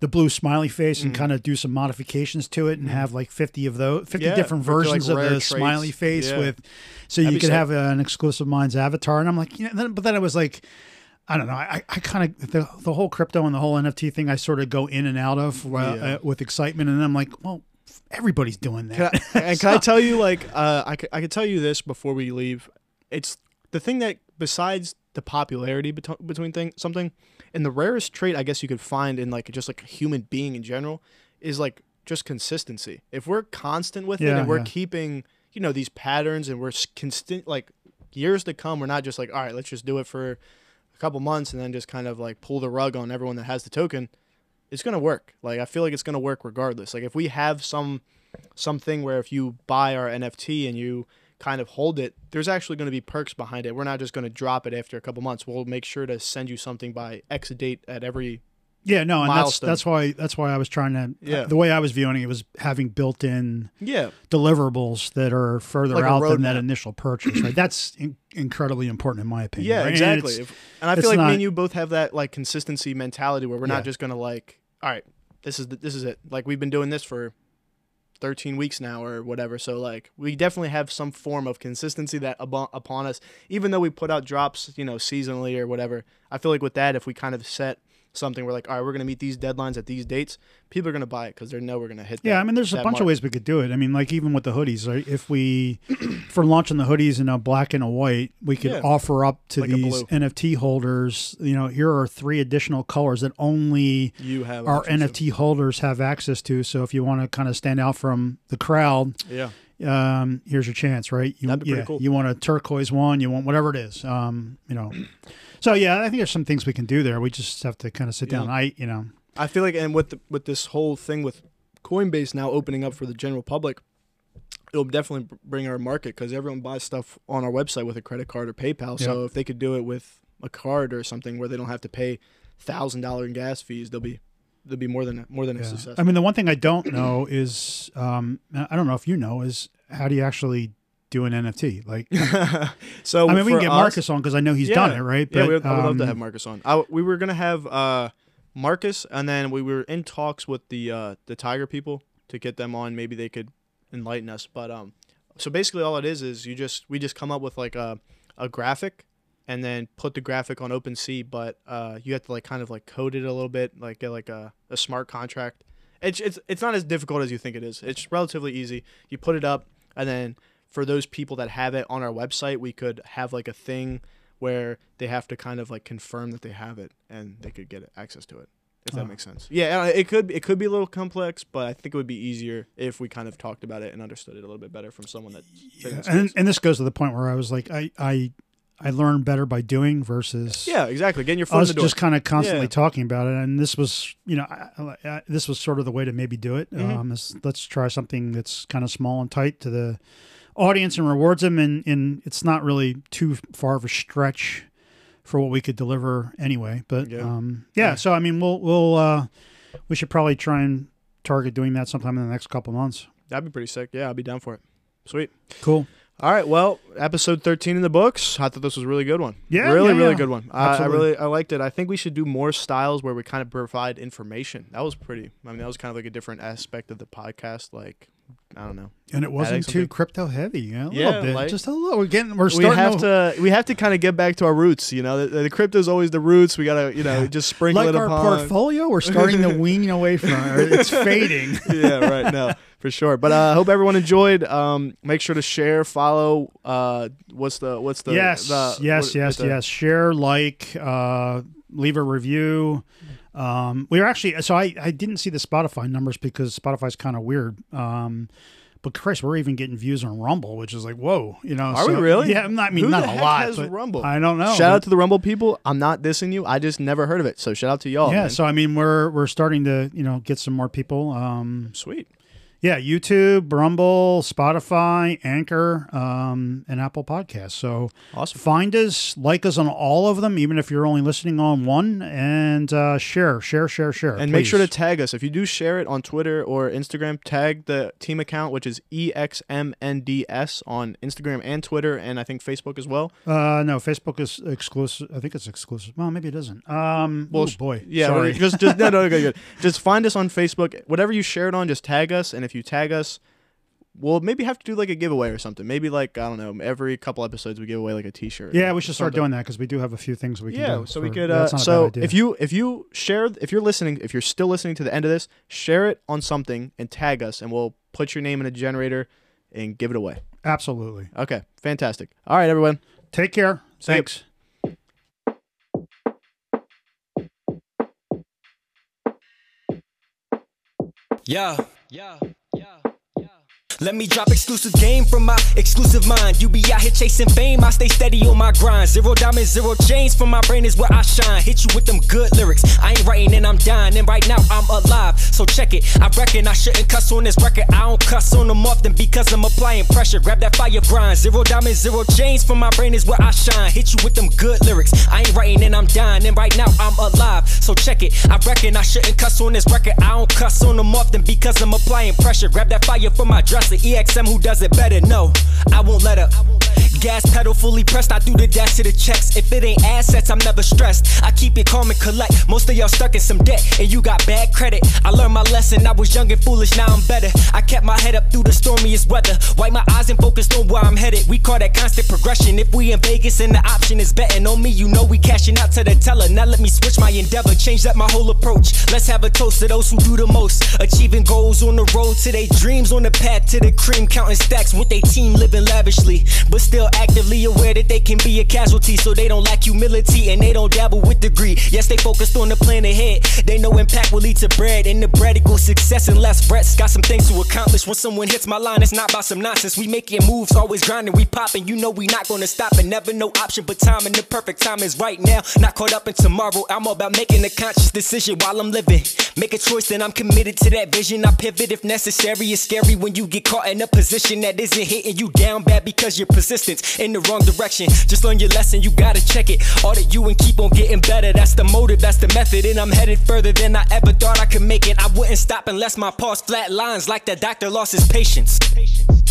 the blue smiley face Mm-hmm. and kind of do some modifications to it and have like 50 of those 50 Yeah, different do, like, versions of the traits. smiley face Yeah. with so you That'd be could sick. have an exclusive minds avatar and i'm like you know then, but then i was like I don't know. I, I kind of the, the whole crypto and the whole NFT thing. I sort of go in and out of uh, Yeah. uh, with excitement, and I'm like, well, everybody's doing that. Can I, and can I tell you, like, uh, I, c- I could tell you this before we leave. It's the thing that, besides the popularity beto- between thing, something, and the rarest trait I guess you could find in, like, just like a human being in general is, like, just consistency. If we're constant with it and we're yeah. keeping, you know, these patterns and we're constant, like, years to come, we're not just like, all right, let's just do it for a couple months and then just kind of, like, pull the rug on everyone that has the token. It's gonna work. Like I feel like it's gonna work regardless. Like if we have some something where if you buy our NFT and you kind of hold it, there's actually going to be perks behind it. We're not just going to drop it after a couple months. We'll make sure to send you something by X date at every Yeah, no, and that's milestone. that's why that's why I was trying to. Yeah. The way I was viewing it was having built-in Yeah, deliverables that are further Like out than that initial purchase. Right, that's in- incredibly important in my opinion. yeah, right? Exactly. it's- If- And I feel like not- me and you both have that like consistency mentality where we're Yeah. not just gonna like, all right, this is the, this is it. Like we've been doing this for 13 weeks now or whatever. So like we definitely have some form of consistency that abo- upon us, even though we put out drops, you know, seasonally or whatever. I feel like with that, if we kind of set something, we're like, all right, we're gonna meet these deadlines at these dates. People are gonna buy it because they know we're gonna hit. Yeah, that- I mean, there's a bunch mark. of ways we could do it. I mean, like even with the hoodies, right? If we, for launching the hoodies in a black and a white, we could Yeah. offer up to Like these. NFT holders. You know, here are three additional colors that only You have our NFT holders have access to. So if you want to kind of stand out from the crowd, Yeah. Um, here's your chance, right? You, That'd be pretty yeah, cool. You want a turquoise one, you want whatever it is. Um, you know. So yeah, I think there's some things we can do there. We just have to kind of sit down. I, you know, I feel like, and with the, with this whole thing with Coinbase now opening up for the general public, it'll definitely bring our market because everyone buys stuff on our website with a credit card or PayPal. So if they could do it with a card or something where they don't have to pay thousand dollar in gas fees, they'll be they'll be more than more than a success. I mean, the one thing I don't know is, um, I don't know if you know, is how do you actually do an NFT? Like, so I mean, we can get us- Marcus on because I know he's done it, right? yeah, we would, I would love um, to have Marcus on. I, we were gonna have uh, Marcus, and then we were in talks with the uh, the Tiger people to get them on. Maybe they could enlighten us. But um, so basically, all it is is you just we just come up with like a a graphic, and then put the graphic on OpenSea. But uh, you have to like kind of like code it a little bit, like get like a, a smart contract. It's it's it's not as difficult as you think it is. It's relatively easy. You put it up, and then for those people that have it on our website, we could have like a thing where they have to kind of like confirm that they have it and they could get access to it. If that Oh. makes sense. Yeah, uh, it could it could be a little complex, but I think it would be easier if we kind of talked about it and understood it a little bit better from someone that. Yeah, and and this goes to the point where I was like, I I I learn better by doing versus yeah, exactly. Getting your foot the door. just kind of constantly Yeah. talking about it. And this was, you know, I, I, this was sort of the way to maybe do it. Mhm. Um, is let's try something that's kind of small and tight to the audience and rewards them, and and it's not really too far of a stretch for what we could deliver anyway. But Yeah. um, yeah, so I mean, we'll we'll uh, we should probably try and target doing that sometime in the next couple months. That'd be pretty sick. Yeah, I'll be down for it. Sweet. Cool. All right. Well, episode thirteen in the books. I thought this was a really good one. Yeah, really, yeah, really yeah. good one. Uh, I, I really, I liked it. I think we should do more styles where we kind of provide information. That was pretty. I mean, that was kind of like a different aspect of the podcast. Like, I don't know. And it wasn't too crypto heavy. Yeah, a Yeah, little bit. like- just a little. We're getting. We're We starting. have to, to, we have to kind of get back to our roots. You know, the, the crypto is always the roots. We gotta, you know, just sprinkle like it our upon. portfolio. We're starting to wean away from it. It's fading. yeah, right. No, for sure. But I uh, hope everyone enjoyed. Um, make sure to share, follow. Uh, what's the what's the yes, the- yes, what- yes, the- yes. Share, like, uh, leave a review. Um, we were actually so I I didn't see the Spotify numbers because Spotify's kind of weird. Um, but Chris, we're even getting views on Rumble, which is like whoa, you know. Are we really? Yeah, I'm not. I mean, Who not a lot. has Rumble? I don't know. Shout out to the Rumble people. I'm not dissing you. I just never heard of it. So shout out to y'all. yeah. man. So I mean, we're we're starting to you know get some more people. Um, sweet. Yeah, YouTube, Rumble, Spotify, Anchor, um, and Apple Podcasts. So Awesome. find us, like us on all of them, even if you're only listening on one, and uh, share, share, share, share. And make sure to tag us. If you do share it on Twitter or Instagram, tag the team account, which is EXMNDS on Instagram and Twitter, and I think Facebook as well. uh, no, Facebook is exclusive. I think it's exclusive. Well, maybe it isn't. Um, Well, well, boy, Yeah, sorry. just just no, no, good, good. Just find us on Facebook. Whatever you share it on, just tag us, and if you tag us, we'll maybe have to do like a giveaway or something. Maybe like I don't know, every couple episodes we give away like a T-shirt. yeah, we should start something. doing that because we do have a few things we can Yeah, do. so we could. Uh, that's so if you if you share if you're listening if you're still listening to the end of this, share it on something and tag us, and we'll put your name in a generator and give it away. absolutely Okay, fantastic. All right, everyone. take care. See ya. Thanks. Yeah, yeah, yeah. Let me drop exclusive game from my exclusive mind. You be out here chasing fame, I stay steady on my grind. Zero diamonds, zero chains from my brain is where I shine. Hit you with them good lyrics. I ain't writing and I'm dying, and right now I'm alive. So check it. I reckon I shouldn't cuss on this record. I don't cuss on them often because I'm applying pressure. Grab that fire grind. Zero diamonds, zero chains from my brain is where I shine. Hit you with them good lyrics. I ain't writing and I'm dying, and right now I'm alive. So check it. I reckon I shouldn't cuss on this record. I don't cuss on them often because I'm applying pressure. Grab that fire from my dresser. EXM who does it better. No, I won't let up. Gas pedal fully pressed, I do the dash to the checks. If it ain't assets, I'm never stressed. I keep it calm and collect. Most of y'all stuck in some debt, and you got bad credit. I learned my lesson, I was young and foolish, now I'm better. I kept my head up through the stormiest weather. Wipe my eyes and focused on where I'm headed. We call that constant progression. If we in Vegas and the option is betting on me, you know we cashing out to the teller. Now let me switch my endeavor, change up my whole approach. Let's have a toast to those who do the most. Achieving goals on the road to their dreams, on the path to the cream, counting stacks with their team, living lavishly. But still actively aware that they can be a casualty, so they don't lack humility and they don't dabble with degree. Yes, they focused on the plan ahead. They know impact will lead to bread, and the bread equals success and less frets. Got some things to accomplish. When someone hits my line, it's not about some nonsense. We making moves, always grinding, we popping. You know we not gonna stop, and never no option. But time and the perfect time is right now. Not caught up in tomorrow. I'm about making a conscious decision while I'm living. Make a choice, then I'm committed to that vision. I pivot if necessary. It's scary when you get caught in a position that isn't hitting you down bad because you're persistent in the wrong direction. Just learn your lesson, you gotta check it. Audit you and keep on getting better. That's the motive, that's the method. And I'm headed further than I ever thought I could make it. I wouldn't stop unless my pulse flat lines like the doctor lost his patience. patience.